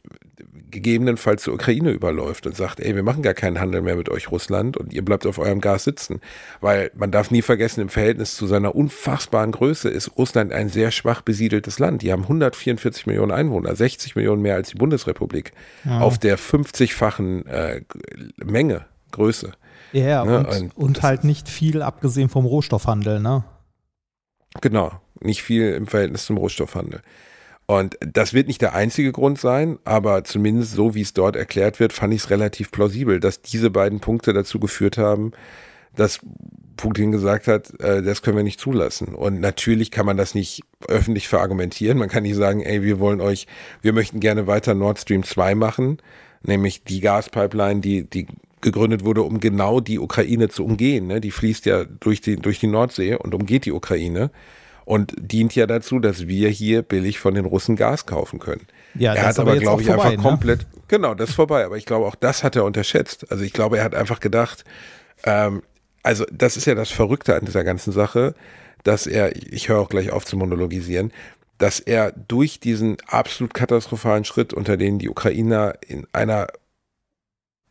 gegebenenfalls zur Ukraine überläuft und sagt, ey, wir machen gar keinen Handel mehr mit euch Russland und ihr bleibt auf eurem Gas sitzen. Weil man darf nie vergessen, im Verhältnis zu seiner unfassbaren Größe ist Russland ein sehr schwach besiedeltes Land. Die haben 144 Millionen Einwohner, 60 Millionen mehr als die Bundesrepublik, ja. auf der 50-fachen äh, Menge, Größe.
Ja, ne? und, und, und halt nicht viel abgesehen vom Rohstoffhandel, ne?
Genau, nicht viel im Verhältnis zum Rohstoffhandel. Und das wird nicht der einzige Grund sein, aber zumindest so, wie es dort erklärt wird, fand ich es relativ plausibel, dass diese beiden Punkte dazu geführt haben, dass Putin gesagt hat, äh, das können wir nicht zulassen. Und natürlich kann man das nicht öffentlich verargumentieren. Man kann nicht sagen, ey, wir wollen euch, wir möchten gerne weiter Nord Stream 2 machen, nämlich die Gaspipeline, die die gegründet wurde, um genau die Ukraine zu umgehen. Ne? Die fließt ja durch die, durch die Nordsee und umgeht die Ukraine und dient ja dazu, dass wir hier billig von den Russen Gas kaufen können. Ja, er hat aber, glaube ich, vorbei, einfach ne? komplett, genau, das ist vorbei. Aber ich glaube, auch das hat er unterschätzt. Also ich glaube, er hat einfach gedacht, ähm, also das ist ja das Verrückte an dieser ganzen Sache, dass er, ich höre auch gleich auf zu monologisieren, dass er durch diesen absolut katastrophalen Schritt, unter den die Ukrainer in einer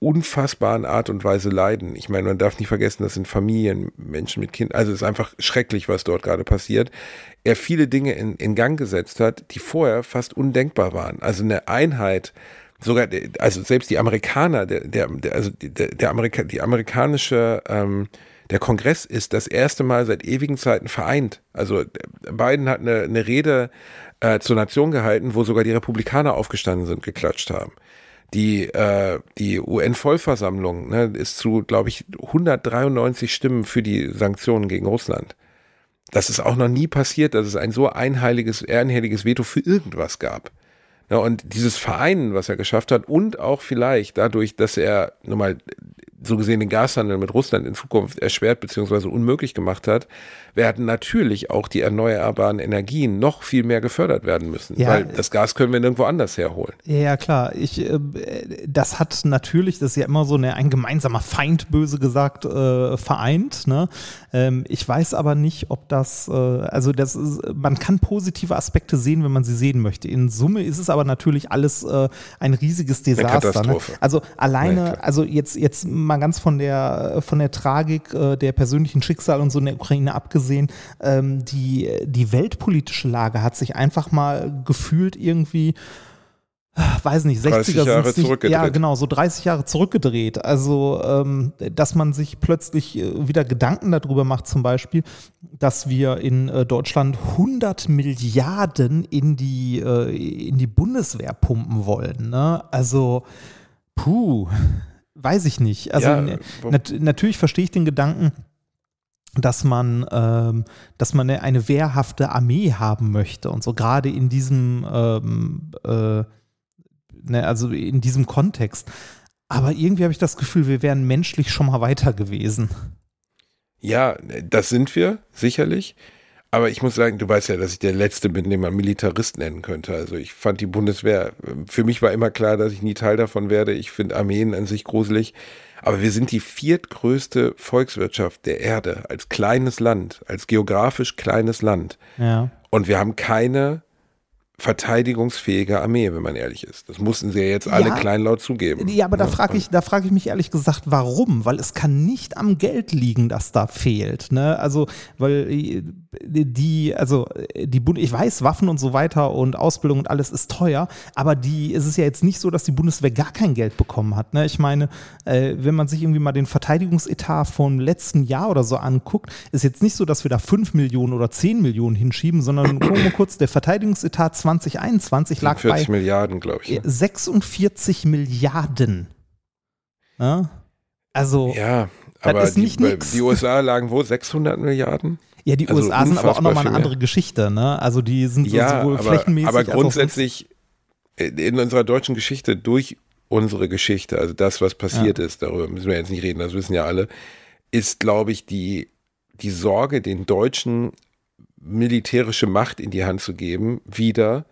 unfassbaren Art und Weise leiden. Ich meine, man darf nicht vergessen, das sind Familien, Menschen mit Kindern. Also es ist einfach schrecklich, was dort gerade passiert. Er viele Dinge in, in Gang gesetzt hat, die vorher fast undenkbar waren. Also eine Einheit, sogar, also selbst die Amerikaner, der, der, der also der, der Amerika, die amerikanische, ähm, der Kongress ist das erste Mal seit ewigen Zeiten vereint. Also Biden hat eine, eine Rede äh, zur Nation gehalten, wo sogar die Republikaner aufgestanden sind, geklatscht haben. Die, äh, die UN-Vollversammlung ne, ist zu, glaube ich, 193 Stimmen für die Sanktionen gegen Russland. Das ist auch noch nie passiert, dass es ein so einheiliges, ehrenhelliges Veto für irgendwas gab. Ja, und dieses Vereinen, was er geschafft hat, und auch vielleicht dadurch, dass er nun mal so gesehen den Gashandel mit Russland in Zukunft erschwert bzw. unmöglich gemacht hat, werden natürlich auch die erneuerbaren Energien noch viel mehr gefördert werden müssen, ja, weil das Gas können wir nirgendwo anders herholen.
Ja, klar. Ich, äh, das hat natürlich, das ist ja immer so eine, ein gemeinsamer Feind, böse gesagt, äh, vereint. Ne? Ähm, ich weiß aber nicht, ob das, äh, also das ist, man kann positive Aspekte sehen, wenn man sie sehen möchte. In Summe ist es aber natürlich alles äh, ein riesiges Desaster. Ne? Also alleine, ja, also jetzt, jetzt mal ganz von der, von der Tragik äh, der persönlichen Schicksal und so in der Ukraine abgesehen, gesehen, ähm, die, die weltpolitische Lage hat sich einfach mal gefühlt irgendwie weiß nicht, 60er
Jahre nicht, zurückgedreht.
Ja, genau, so 30 Jahre zurückgedreht. Also, ähm, dass man sich plötzlich äh, wieder Gedanken darüber macht, zum Beispiel, dass wir in äh, Deutschland 100 Milliarden in die, äh, in die Bundeswehr pumpen wollen. Ne? Also, puh, weiß ich nicht. Also, ja, nat natürlich verstehe ich den Gedanken, dass man, ähm, dass man eine wehrhafte Armee haben möchte und so gerade in diesem, ähm, äh, ne, also in diesem Kontext. Aber irgendwie habe ich das Gefühl, wir wären menschlich schon mal weiter gewesen.
Ja, das sind wir sicherlich. Aber ich muss sagen, du weißt ja, dass ich der Letzte bin, den man Militarist nennen könnte. Also ich fand die Bundeswehr, für mich war immer klar, dass ich nie Teil davon werde. Ich finde Armeen an sich gruselig. Aber wir sind die viertgrößte Volkswirtschaft der Erde als kleines Land, als geografisch kleines Land.
Ja.
Und wir haben keine verteidigungsfähige Armee, wenn man ehrlich ist. Das mussten sie ja jetzt alle ja, kleinlaut zugeben.
Ja, aber da frage ich, da frage ich mich ehrlich gesagt, warum? Weil es kann nicht am Geld liegen, das da fehlt. Ne? Also, weil äh, die, also die Bund ich weiß, Waffen und so weiter und Ausbildung und alles ist teuer, aber die, es ist ja jetzt nicht so, dass die Bundeswehr gar kein Geld bekommen hat. Ne? Ich meine, äh, wenn man sich irgendwie mal den Verteidigungsetat vom letzten Jahr oder so anguckt, ist jetzt nicht so, dass wir da 5 Millionen oder 10 Millionen hinschieben, sondern gucken wir kurz, der Verteidigungsetat 2021 lag
40 bei Milliarden, glaube ich.
46 Milliarden. Ja? Also,
ja, aber die, die, USA lagen wo? 600 Milliarden?
Ja, die also USA sind aber auch nochmal eine andere Geschichte, ne? Also die sind
ja, sowohl aber, flächenmäßig. Aber grundsätzlich in unserer deutschen Geschichte durch unsere Geschichte, also das, was passiert ja. ist, darüber müssen wir jetzt nicht reden, das wissen ja alle, ist, glaube ich, die, die Sorge, den Deutschen militärische Macht in die Hand zu geben, wieder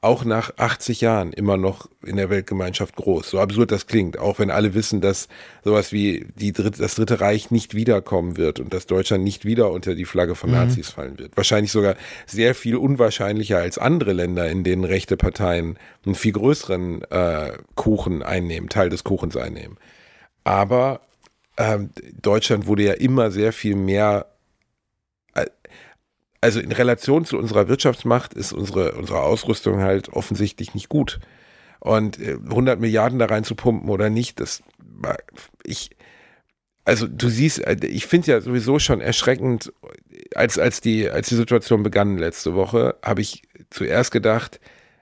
auch nach 80 Jahren immer noch in der Weltgemeinschaft groß. So absurd das klingt, auch wenn alle wissen, dass sowas wie die Dritte, das Dritte Reich nicht wiederkommen wird und dass Deutschland nicht wieder unter die Flagge von mhm. Nazis fallen wird. Wahrscheinlich sogar sehr viel unwahrscheinlicher als andere Länder, in denen rechte Parteien einen viel größeren äh, Kuchen einnehmen, Teil des Kuchens einnehmen. Aber äh, Deutschland wurde ja immer sehr viel mehr also in Relation zu unserer Wirtschaftsmacht ist unsere, unsere Ausrüstung halt offensichtlich nicht gut. Und 100 äh, Milliarden da rein zu pumpen oder nicht, das ich, also du siehst, äh, ich finde ja sowieso schon erschreckend, als, als, die, als die Situation begann letzte Woche, habe ich zuerst gedacht,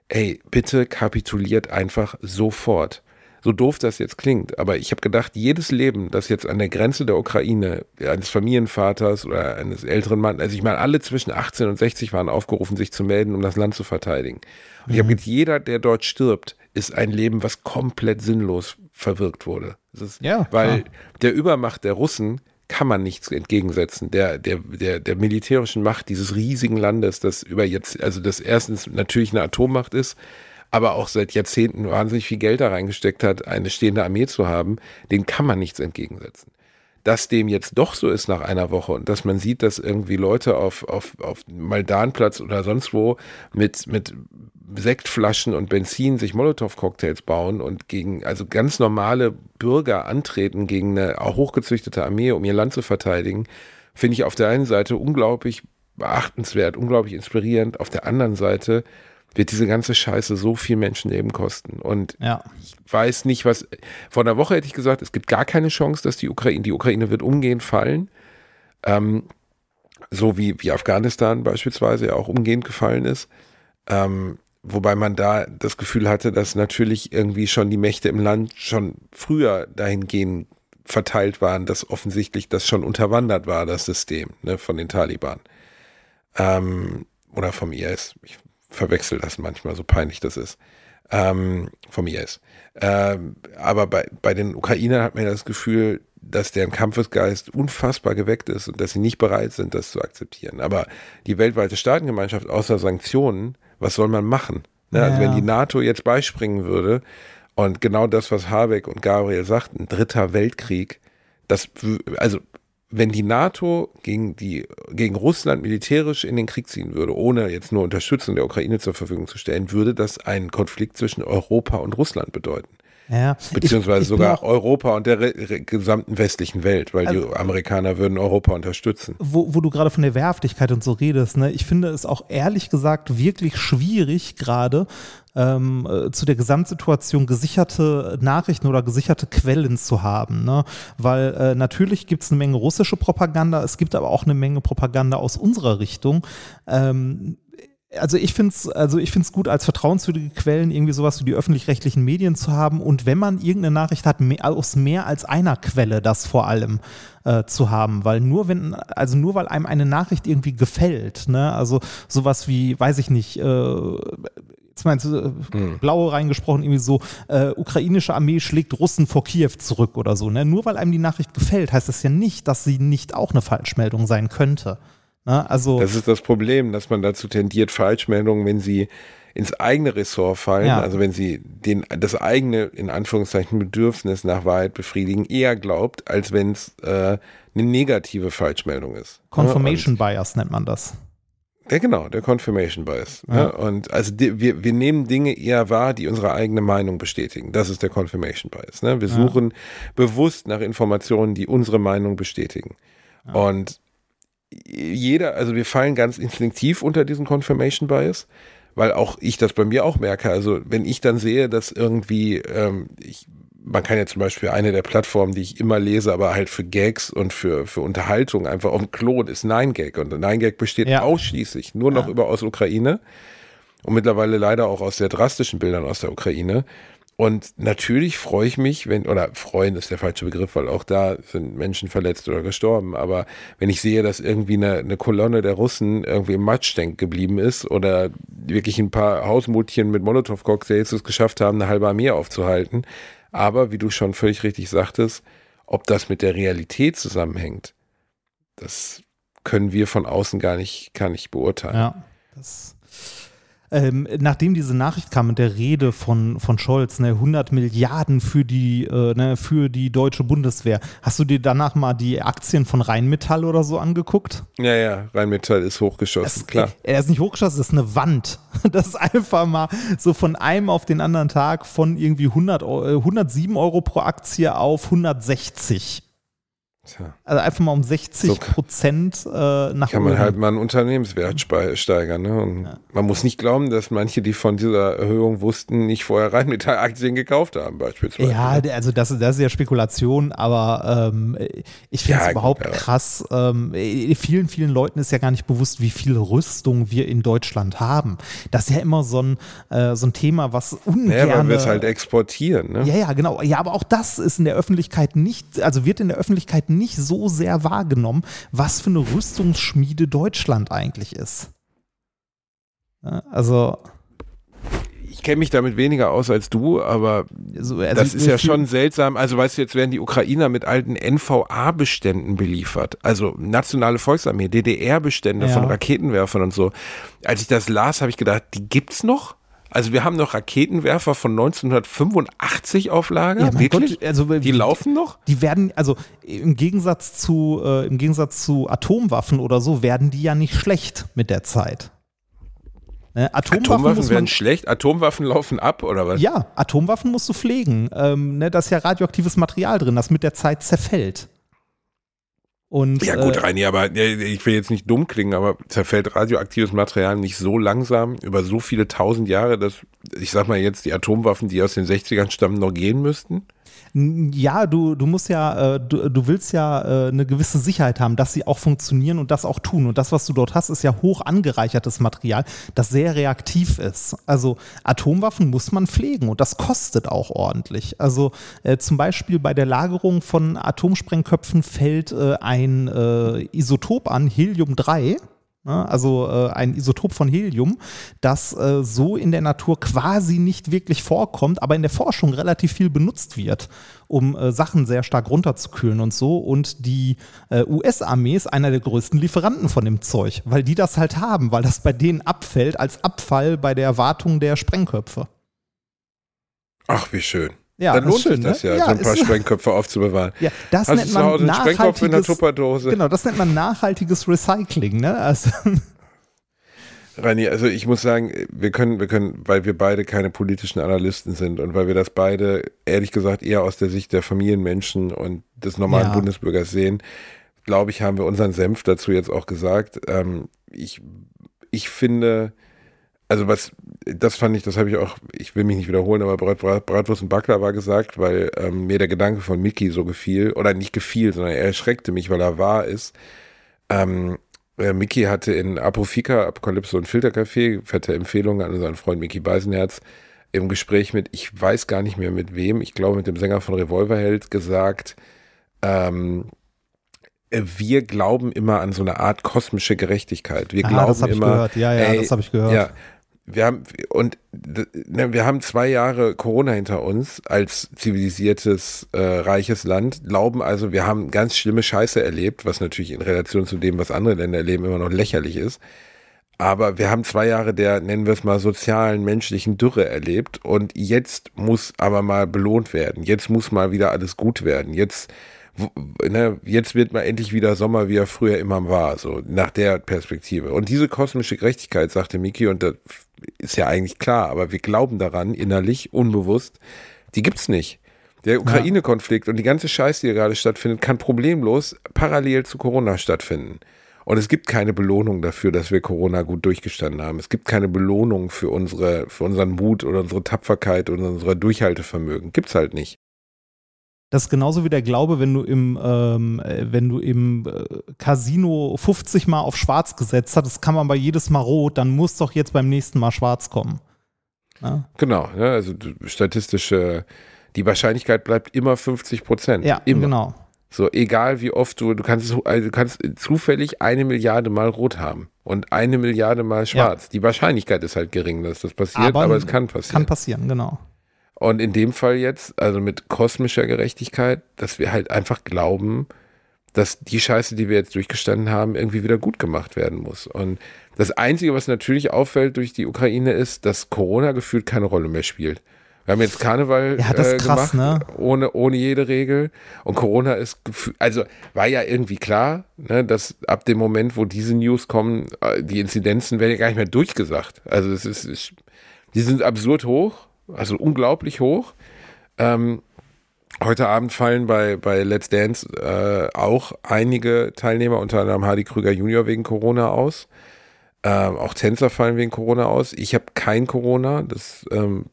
ey, bitte kapituliert einfach sofort so doof das jetzt klingt, aber ich habe gedacht, jedes Leben, das jetzt an der Grenze der Ukraine, eines Familienvaters oder eines älteren Mannes, also ich meine, alle zwischen 18 und 60 waren aufgerufen, sich zu melden, um das Land zu verteidigen. Und mhm. ich habe gedacht, jeder, der dort stirbt, ist ein Leben, was komplett sinnlos verwirkt wurde. Ist,
ja,
weil klar. der Übermacht der Russen kann man nichts entgegensetzen. Der, der, der, der militärischen Macht dieses riesigen Landes, das über jetzt, also das erstens natürlich eine Atommacht ist, aber auch seit Jahrzehnten wahnsinnig viel Geld da reingesteckt hat, eine stehende Armee zu haben, den kann man nichts entgegensetzen. Dass dem jetzt doch so ist nach einer Woche und dass man sieht, dass irgendwie Leute auf, auf, auf Maldanplatz oder sonst wo mit, mit Sektflaschen und Benzin sich Molotow-Cocktails bauen und gegen, also ganz normale Bürger antreten gegen eine hochgezüchtete Armee, um ihr Land zu verteidigen, finde ich auf der einen Seite unglaublich beachtenswert, unglaublich inspirierend. Auf der anderen Seite wird diese ganze Scheiße so viel Menschenleben kosten. Und ja. ich weiß nicht, was. Vor einer Woche hätte ich gesagt, es gibt gar keine Chance, dass die Ukraine, die Ukraine wird umgehend fallen. Ähm, so wie, wie Afghanistan beispielsweise ja auch umgehend gefallen ist. Ähm, wobei man da das Gefühl hatte, dass natürlich irgendwie schon die Mächte im Land schon früher dahingehend verteilt waren, dass offensichtlich das schon unterwandert war, das System ne, von den Taliban. Ähm, oder vom IS. Ich verwechsel das manchmal, so peinlich das ist. Ähm, vom IS. Ähm, aber bei, bei den Ukrainern hat man das Gefühl, dass deren Kampfesgeist unfassbar geweckt ist und dass sie nicht bereit sind, das zu akzeptieren. Aber die weltweite Staatengemeinschaft außer Sanktionen, was soll man machen? Ne? Ja. Also wenn die NATO jetzt beispringen würde und genau das, was Habeck und Gabriel sagten, dritter Weltkrieg, das, also wenn die NATO gegen, die, gegen Russland militärisch in den Krieg ziehen würde, ohne jetzt nur Unterstützung der Ukraine zur Verfügung zu stellen, würde das einen Konflikt zwischen Europa und Russland bedeuten.
Ja,
Beziehungsweise ich, ich sogar Europa und der gesamten westlichen Welt, weil also, die Amerikaner würden Europa unterstützen.
Wo, wo du gerade von der Wehrhaftigkeit und so redest, ne, ich finde es auch ehrlich gesagt wirklich schwierig gerade ähm, äh, zu der Gesamtsituation gesicherte Nachrichten oder gesicherte Quellen zu haben. Ne? Weil äh, natürlich gibt es eine Menge russische Propaganda, es gibt aber auch eine Menge Propaganda aus unserer Richtung. Ähm, also ich finde es also ich find's gut, als vertrauenswürdige Quellen irgendwie sowas wie die öffentlich-rechtlichen Medien zu haben und wenn man irgendeine Nachricht hat, mehr, aus mehr als einer Quelle das vor allem äh, zu haben, weil nur wenn, also nur weil einem eine Nachricht irgendwie gefällt, ne, also sowas wie, weiß ich nicht, äh, jetzt meinst du, äh, mhm. blaue reingesprochen, irgendwie so, äh, ukrainische Armee schlägt Russen vor Kiew zurück oder so, ne, nur weil einem die Nachricht gefällt, heißt das ja nicht, dass sie nicht auch eine Falschmeldung sein könnte. Ne? Also,
das ist das Problem, dass man dazu tendiert, Falschmeldungen, wenn sie ins eigene Ressort fallen, ja. also wenn sie den, das eigene, in Anführungszeichen, Bedürfnis nach Wahrheit befriedigen, eher glaubt, als wenn es äh, eine negative Falschmeldung ist.
Confirmation Und, Bias nennt man das.
Ja, genau, der Confirmation Bias. Ja. Ja, und also die, wir, wir nehmen Dinge eher wahr, die unsere eigene Meinung bestätigen. Das ist der Confirmation Bias. Ne? Wir suchen bewusst nach Informationen, die unsere Meinung bestätigen. Und jeder, also wir fallen ganz instinktiv unter diesen Confirmation Bias, weil auch ich das bei mir auch merke. Also wenn ich dann sehe, dass irgendwie, ähm, ich, man kann ja zum Beispiel eine der Plattformen, die ich immer lese, aber halt für Gags und für, für Unterhaltung einfach auf dem Klon ist 9gag und 9gag besteht ja. ausschließlich nur noch ja. über aus Ukraine und mittlerweile leider auch aus sehr drastischen Bildern aus der Ukraine. Und natürlich freue ich mich, wenn, oder freuen ist der falsche Begriff, weil auch da sind Menschen verletzt oder gestorben. Aber wenn ich sehe, dass irgendwie eine, eine Kolonne der Russen irgendwie im Matschdenk geblieben ist oder wirklich ein paar Hausmutchen mit Molotow-Cocktails es geschafft haben, eine halbe Armee aufzuhalten. Aber wie du schon völlig richtig sagtest, ob das mit der Realität zusammenhängt, das können wir von außen gar nicht, gar nicht beurteilen.
Ja, das ähm, nachdem diese Nachricht kam mit der Rede von, von Scholz, ne, 100 Milliarden für die, äh, ne, für die deutsche Bundeswehr, hast du dir danach mal die Aktien von Rheinmetall oder so angeguckt?
Ja, ja, Rheinmetall ist hochgeschossen,
das,
klar.
Er ist nicht hochgeschossen, das ist eine Wand. Das ist einfach mal so von einem auf den anderen Tag von irgendwie 100, 107 äh, Euro pro Aktie auf 160. Tja. Also einfach mal um 60 so Prozent äh, nach
Kann man halt mal einen Unternehmenswert steigern. Ne? Ja. Man muss nicht glauben, dass manche, die von dieser Erhöhung wussten, nicht vorher Rheinmetall-Aktien gekauft haben, beispielsweise.
Ja, ne? also das, das ist ja Spekulation, aber ähm, ich finde es ja, überhaupt gut, krass. Ähm, vielen, vielen Leuten ist ja gar nicht bewusst, wie viel Rüstung wir in Deutschland haben. Das ist ja immer so ein, äh, so ein Thema, was ungern... Ja, weil
wir es halt exportieren. Ne?
Ja, ja, genau. Ja, aber auch das ist in der Öffentlichkeit nicht, also wird in der Öffentlichkeit nicht nicht so sehr wahrgenommen, was für eine Rüstungsschmiede Deutschland eigentlich ist. also
kenne mich damit weniger aus als du, aber also, also das ist ja schon seltsam. Also weißt du, jetzt werden die Ukrainer mit alten NVA-Beständen beliefert. Also nationale Volksarmee, DDR-Bestände ja. von Raketenwerfern und so. Als ich das las, habe ich gedacht, die gibt's noch? Also wir haben noch Raketenwerfer von 1985 auf Lager. Ja, Wirklich? Gott, also die laufen noch?
Die werden, also im Gegensatz zu äh, im Gegensatz zu Atomwaffen oder so, werden die ja nicht schlecht mit der Zeit.
Ne? Atomwaffen, Atomwaffen werden schlecht, Atomwaffen laufen ab oder was?
Ja, Atomwaffen musst du pflegen. Ähm, ne, da ist ja radioaktives Material drin, das mit der Zeit zerfällt.
Und, ja gut, äh, Reini, aber ich will jetzt nicht dumm klingen, aber zerfällt radioaktives Material nicht so langsam über so viele tausend Jahre, dass ich sag mal jetzt die Atomwaffen, die aus den 60ern stammen, noch gehen müssten?
Ja, du, du musst ja, äh, du, du willst ja äh, eine gewisse Sicherheit haben, dass sie auch funktionieren und das auch tun. Und das, was du dort hast, ist ja hoch angereichertes Material, das sehr reaktiv ist. Also Atomwaffen muss man pflegen und das kostet auch ordentlich. Also äh, zum Beispiel bei der Lagerung von Atomsprengköpfen fällt äh, ein äh, Isotop an, Helium 3 Ne? Also äh, ein Isotop von Helium, das äh, so in der Natur quasi nicht wirklich vorkommt, aber in der Forschung relativ viel benutzt wird, um äh, Sachen sehr stark runterzukühlen und so. Und die äh, US-Armee ist einer der größten Lieferanten von dem Zeug, weil die das halt haben, weil das bei denen abfällt als Abfall bei der Wartung der Sprengköpfe.
Ach, wie schön. Ja, dann lohnt schön, sich das ne? ja, ja, so ein paar Sprengköpfe aufzubewahren.
Ja, das Hast nennt man Hause nachhaltiges, in der Tupperdose. Genau, das nennt man nachhaltiges Recycling, ne? Also.
Rani, also ich muss sagen, wir können, wir können, weil wir beide keine politischen Analysten sind und weil wir das beide, ehrlich gesagt, eher aus der Sicht der Familienmenschen und des normalen ja. Bundesbürgers sehen, glaube ich, haben wir unseren Senf dazu jetzt auch gesagt. Ähm, ich, ich finde, also was, das fand ich, das habe ich auch, ich will mich nicht wiederholen, aber Brat, Brat, Bratwurst und Backler war gesagt, weil ähm, mir der Gedanke von Mickey so gefiel, oder nicht gefiel, sondern er erschreckte mich, weil er wahr ist. Ähm, äh, Mickey hatte in Apofika, Apokalypse und Filtercafé, fette Empfehlung an unseren Freund Mickey Beisenherz, im Gespräch mit, ich weiß gar nicht mehr mit wem, ich glaube mit dem Sänger von Revolverheld gesagt, ähm, äh, wir glauben immer an so eine Art kosmische Gerechtigkeit. Wir ah, glauben das immer, ich
gehört. Ja, ja, ey, das habe ich gehört. Ja,
wir haben und ne, wir haben zwei Jahre Corona hinter uns als zivilisiertes äh, reiches Land, glauben also, wir haben ganz schlimme Scheiße erlebt, was natürlich in Relation zu dem, was andere Länder erleben, immer noch lächerlich ist. Aber wir haben zwei Jahre der, nennen wir es mal, sozialen, menschlichen Dürre erlebt und jetzt muss aber mal belohnt werden. Jetzt muss mal wieder alles gut werden. Jetzt ne, jetzt wird mal endlich wieder Sommer, wie er früher immer war, so nach der Perspektive. Und diese kosmische Gerechtigkeit, sagte Miki, und das ist ja eigentlich klar, aber wir glauben daran, innerlich, unbewusst, die gibt's nicht. Der Ukraine-Konflikt und die ganze Scheiße, die hier gerade stattfindet, kann problemlos parallel zu Corona stattfinden. Und es gibt keine Belohnung dafür, dass wir Corona gut durchgestanden haben. Es gibt keine Belohnung für unsere, für unseren Mut oder unsere Tapferkeit oder unser Durchhaltevermögen. Gibt's halt nicht.
Das ist genauso wie der Glaube, wenn du im, ähm, äh, wenn du im äh, Casino 50 Mal auf Schwarz gesetzt hast, das kann man bei jedes Mal rot, dann muss doch jetzt beim nächsten Mal schwarz kommen.
Ja? Genau, ja, also statistische, die Wahrscheinlichkeit bleibt immer 50 Prozent.
Ja,
immer.
genau.
So, egal wie oft du, du kannst, also du kannst zufällig eine Milliarde Mal rot haben und eine Milliarde Mal schwarz. Ja. Die Wahrscheinlichkeit ist halt gering, dass das passiert, aber, aber es kann passieren.
Kann passieren, genau.
Und in dem Fall jetzt, also mit kosmischer Gerechtigkeit, dass wir halt einfach glauben, dass die Scheiße, die wir jetzt durchgestanden haben, irgendwie wieder gut gemacht werden muss. Und das Einzige, was natürlich auffällt durch die Ukraine, ist, dass Corona gefühlt keine Rolle mehr spielt. Wir haben jetzt Karneval
ja, äh, krass,
gemacht, ne? ohne, ohne jede Regel. Und Corona ist, also war ja irgendwie klar, ne, dass ab dem Moment, wo diese News kommen, äh, die Inzidenzen werden ja gar nicht mehr durchgesagt. Also es ist, ist die sind absurd hoch also unglaublich hoch. Ähm, heute Abend fallen bei, bei Let's Dance äh, auch einige Teilnehmer, unter anderem Hardy Krüger Junior wegen Corona aus. Ähm, auch Tänzer fallen wegen Corona aus. Ich habe kein Corona. Das, ähm,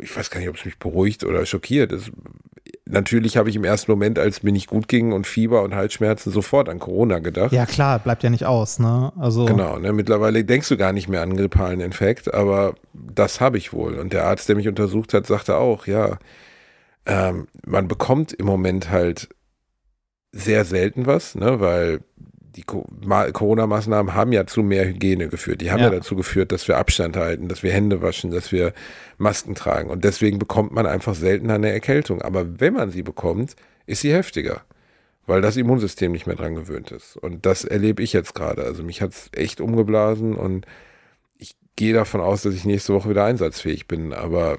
ich weiß gar nicht, ob es mich beruhigt oder schockiert. Das natürlich habe ich im ersten Moment, als mir nicht gut ging und Fieber und Halsschmerzen, sofort an Corona gedacht.
Ja, klar, bleibt ja nicht aus, ne?
Also genau, ne? mittlerweile denkst du gar nicht mehr an grippalen Infekt, aber das habe ich wohl. Und der Arzt, der mich untersucht hat, sagte auch, ja, ähm, man bekommt im Moment halt sehr selten was, ne? weil die Corona-Maßnahmen haben ja zu mehr Hygiene geführt. Die haben ja. ja. dazu geführt, dass wir Abstand halten, dass wir Hände waschen, dass wir Masken tragen. Und deswegen bekommt man einfach seltener eine Erkältung. Aber wenn man sie bekommt, ist sie heftiger, weil das Immunsystem nicht mehr dran gewöhnt ist. Und das erlebe ich jetzt gerade. Also mich hat es echt umgeblasen und ich gehe davon aus, dass ich nächste Woche wieder einsatzfähig bin. Aber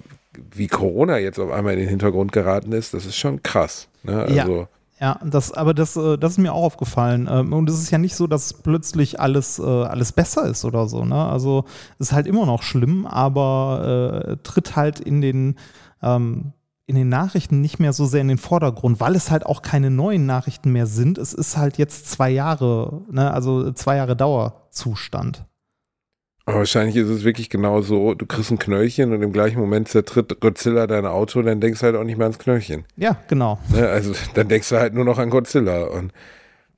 wie Corona jetzt auf einmal in den Hintergrund geraten ist, das ist schon krass. Ne? Also,
ja. Ja, das, aber das, äh, das ist mir auch aufgefallen. Ähm, und es ist ja nicht so, dass plötzlich alles, äh, alles besser ist oder so. Ne? Also es ist halt immer noch schlimm, aber äh, tritt halt in den, ähm, in den Nachrichten nicht mehr so sehr in den Vordergrund, weil es halt auch keine neuen Nachrichten mehr sind. Es ist halt jetzt zwei Jahre, ne? also zwei Jahre Dauerzustand.
Aber wahrscheinlich ist es wirklich genau so, du kriegst ein Knöllchen und im gleichen Moment zertritt Godzilla dein Auto, dann denkst du halt auch nicht mehr ans Knöllchen.
Ja, genau.
Ne? Also dann denkst du halt nur noch an Godzilla. Und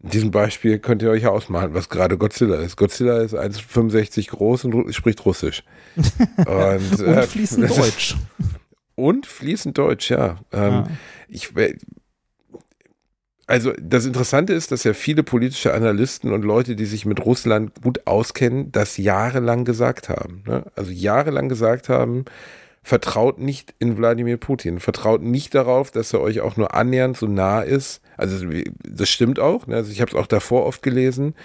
in diesem Beispiel könnt ihr euch ja ausmalen, was gerade Godzilla ist. Godzilla ist 1,65 groß und spricht Russisch.
Und, und äh, fließend Deutsch.
Und fließend Deutsch, ja. Ähm, ja. Ich, also das Interessante ist, dass ja viele politische Analysten und Leute, die sich mit Russland gut auskennen, das jahrelang gesagt haben. Ne? Also jahrelang gesagt haben, vertraut nicht in Wladimir Putin, vertraut nicht darauf, dass er euch auch nur annähernd so nah ist. Also das stimmt auch. Ne? Also ich habe es auch davor oft gelesen,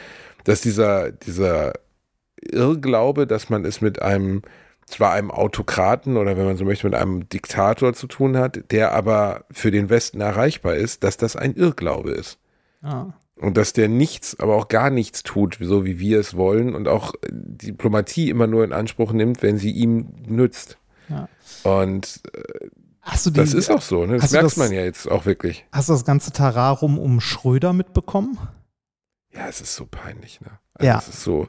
dass dieser dieser Irrglaube, dass man es mit einem zwar einem Autokraten oder wenn man so möchte, mit einem Diktator zu tun hat, der aber für den Westen erreichbar ist, dass das ein Irrglaube ist. Ah. Und dass der nichts, aber auch gar nichts tut, so wie wir es wollen und auch Diplomatie immer nur in Anspruch nimmt, wenn sie ihm nützt. Ja. Und äh, die, das ist auch so, ne? das merkt das, man ja jetzt auch wirklich.
Hast du das ganze Tararum um Schröder mitbekommen?
Ja, es ist so peinlich, ne? Also ja. Es ist so,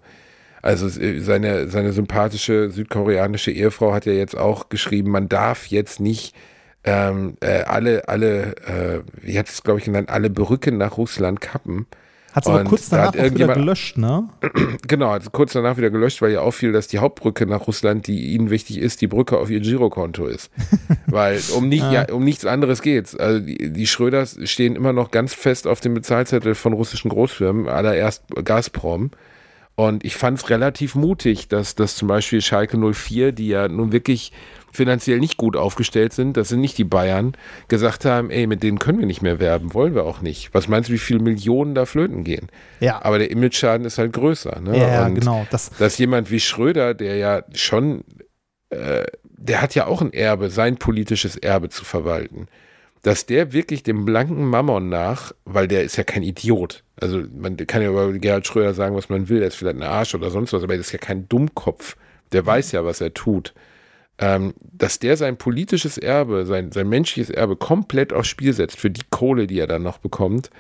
also seine, seine sympathische südkoreanische Ehefrau hat ja jetzt auch geschrieben, man darf jetzt nicht ähm, äh, alle, alle, äh, wie hat es glaube ich genannt, alle Brücken nach Russland kappen.
Hat es aber kurz danach auch wieder gelöscht, ne?
Genau, hat kurz danach wieder gelöscht, weil ja auffiel, dass die Hauptbrücke nach Russland, die ihnen wichtig ist, die Brücke auf ihr Girokonto ist. weil um, nicht, ah. ja, um nichts anderes geht's. Also die, die Schröders stehen immer noch ganz fest auf dem Bezahlzettel von russischen Großfirmen, allererst Gazprom. Und ich fand es relativ mutig, dass, dass zum Beispiel Schalke 04, die ja nun wirklich finanziell nicht gut aufgestellt sind, das sind nicht die Bayern, gesagt haben, ey, mit denen können wir nicht mehr werben, wollen wir auch nicht. Was meinst du, wie viele Millionen da flöten gehen? Ja. Aber der Image-Schaden ist halt größer. Ne?
Ja, Und genau.
Das dass jemand wie Schröder, der ja schon, äh, der hat ja auch ein Erbe, sein politisches Erbe zu verwalten dass der wirklich dem blanken Mammon nach, weil der ist ja kein Idiot. Also man kann ja über Gerhard Schröder sagen, was man will, er ist vielleicht ein Arsch oder sonst was, aber er ist ja kein Dummkopf. Der weiß ja, was er tut. Ähm, dass der sein politisches Erbe, sein, sein menschliches Erbe komplett aufs Spiel setzt für die Kohle, die er dann noch bekommt,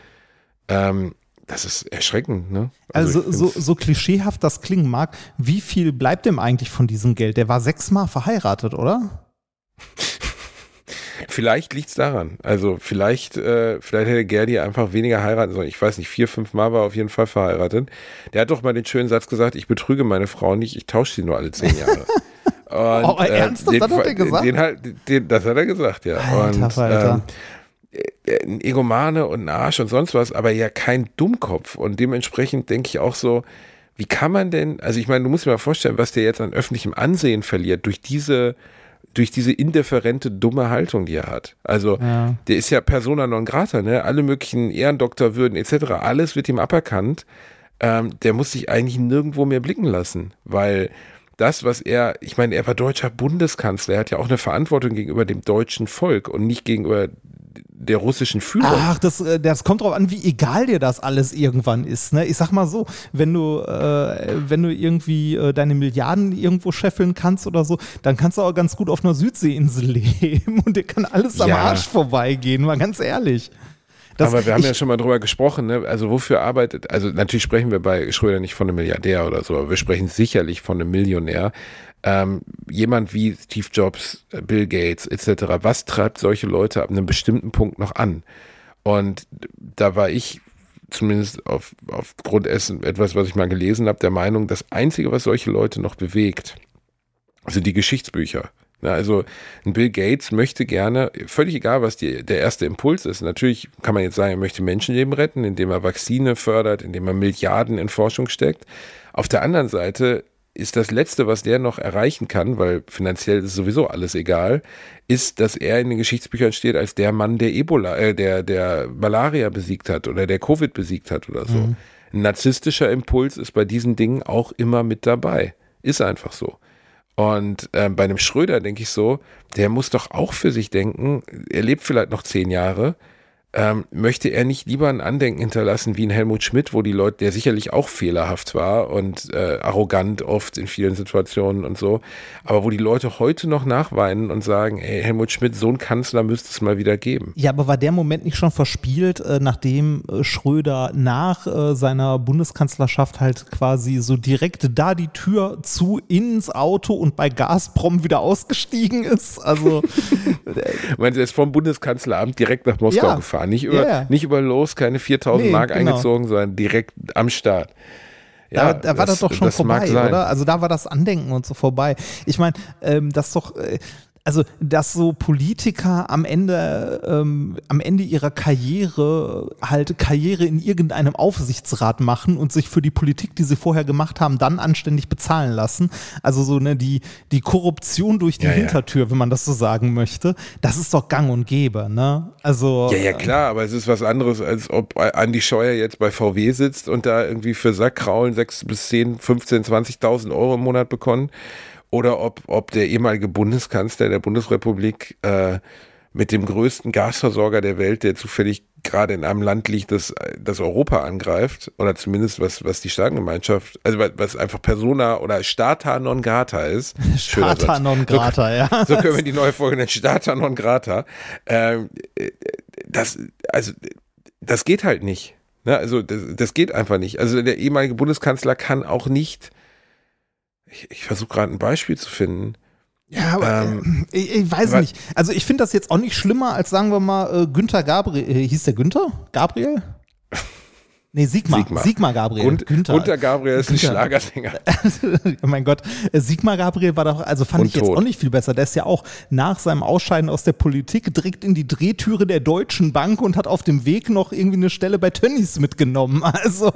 ähm, das ist erschreckend, ne?
Also, also so, so klischeehaft das klingen mag, wie viel bleibt dem eigentlich von diesem Geld? Der war sechsmal verheiratet, oder?
Vielleicht liegt es daran. Also vielleicht, äh, vielleicht hätte Gerdi einfach weniger heiraten sollen. Ich weiß nicht, vier, fünf Mal war er auf jeden Fall verheiratet. Der hat doch mal den schönen Satz gesagt, ich betrüge meine Frau nicht, ich tausche sie nur alle zehn Jahre.
Und, oh, ernsthaft? Äh, den, das hat er gesagt?
Den, halt, den, das hat er gesagt, ja. Alter, und, Alter. Ähm, äh, ein Egomane und ein Arsch und sonst was, aber ja kein Dummkopf. Und dementsprechend denke ich auch so, wie kann man denn, also ich meine, du musst dir mal vorstellen, was der jetzt an öffentlichem Ansehen verliert durch diese durch diese indifferente, dumme Haltung, die er hat. Also, ja. der ist ja persona non grata, ne? Alle möglichen Ehrendoktorwürden etc., alles wird ihm aberkannt. Ähm, der muss sich eigentlich nirgendwo mehr blicken lassen, weil das, was er, ich meine, er war deutscher Bundeskanzler, er hat ja auch eine Verantwortung gegenüber dem deutschen Volk und nicht gegenüber der russischen Führung.
Ach, das, äh, das kommt drauf an, wie egal dir das alles irgendwann ist. Ne? Ich sag mal so, wenn du, äh, wenn du irgendwie äh, deine Milliarden irgendwo scheffeln kannst oder so, dann kannst du auch ganz gut auf einer Südseeinsel leben und dir kann alles am ja. Arsch vorbeigehen, mal ganz ehrlich.
Das, Aber wir haben ja schon mal drüber gesprochen, ne? also wofür arbeitet, also natürlich sprechen wir bei Schröder nicht von einem Milliardär oder so, aber wir sprechen sicherlich von einem Millionär ähm, jemand wie Steve Jobs, Bill Gates etc., was treibt solche Leute ab einem bestimmten Punkt noch an? Und da war ich zumindest auf, aufgrund dessen etwas, was ich mal gelesen habe, der Meinung, das Einzige, was solche Leute noch bewegt, sind die Geschichtsbücher. Na, also ein Bill Gates möchte gerne, völlig egal, was die, der erste Impuls ist. Natürlich kann man jetzt sagen, er möchte Menschenleben retten, indem er Vakzine fördert, indem er Milliarden in Forschung steckt. Auf der anderen Seite ist das Letzte, was der noch erreichen kann, weil finanziell ist sowieso alles egal, ist, dass er in den Geschichtsbüchern steht als der Mann, der Ebola, äh, der, der Malaria besiegt hat oder der Covid besiegt hat oder so. Mhm. Ein narzisstischer Impuls ist bei diesen Dingen auch immer mit dabei. Ist einfach so. Und äh, bei einem Schröder denke ich so, der muss doch auch für sich denken, er lebt vielleicht noch zehn Jahre, ähm, möchte er nicht lieber ein Andenken hinterlassen wie ein Helmut Schmidt, wo die Leute, der sicherlich auch fehlerhaft war und äh, arrogant oft in vielen Situationen und so, aber wo die Leute heute noch nachweinen und sagen, ey, Helmut Schmidt, so ein Kanzler müsste es mal wieder geben.
Ja, aber war der Moment nicht schon verspielt, äh, nachdem äh, Schröder nach äh, seiner Bundeskanzlerschaft halt quasi so direkt da die Tür zu ins Auto und bei Gazprom wieder ausgestiegen ist? Also.
Meinst du, er ist vom Bundeskanzleramt direkt nach Moskau ja. gefahren? Nicht über, yeah. nicht über los, keine 4000 nee, Mark genau. eingezogen, sondern direkt am Start.
Ja, da, da war das, das doch schon vorbei, oder? Also da war das Andenken und so vorbei. Ich meine, ähm, das doch, äh, also dass so Politiker am Ende ähm, am Ende ihrer Karriere halt Karriere in irgendeinem Aufsichtsrat machen und sich für die Politik, die sie vorher gemacht haben, dann anständig bezahlen lassen. Also so ne die die Korruption durch die ja, Hintertür, ja. wenn man das so sagen möchte, das ist doch Gang und Gäbe, ne? Also
ja ja klar, aber es ist was anderes als ob Andi Scheuer jetzt bei VW sitzt und da irgendwie für Sackkraulen sechs bis zehn, 15, 20.000 Euro im Monat bekommt oder ob, ob der ehemalige Bundeskanzler der Bundesrepublik äh, mit dem größten Gasversorger der Welt, der zufällig gerade in einem Land liegt, das, das Europa angreift, oder zumindest was, was die Staatengemeinschaft, also was einfach Persona oder Stata non grata ist.
Stata non grata,
so,
ja.
So können wir die neue Folge nennen, Stata non grata. Ähm, das, also, das geht halt nicht. Ne? Also, das, das geht einfach nicht. Also, der ehemalige Bundeskanzler kann auch nicht ich, ich versuche gerade ein Beispiel zu finden.
Ja, aber ähm, äh, ich, ich, weiß nicht. Also ich finde das jetzt auch nicht schlimmer als sagen wir mal äh, Günther Gabriel. Äh, hieß der Günther? Gabriel? Nee, Sigmar. Sigmar, Sigmar Gabriel.
Und, Günther. Gunter Gabriel ist Günther. ein Schlagersänger.
mein Gott. Sigmar Gabriel war doch, also fand Und ich jetzt tot. auch nicht viel besser. Der ist ja auch nach seinem Ausscheiden aus der Politik direkt in die Drehtüre der Deutschen Bank und hat auf dem Weg noch irgendwie eine Stelle bei Tönnies mitgenommen. Also.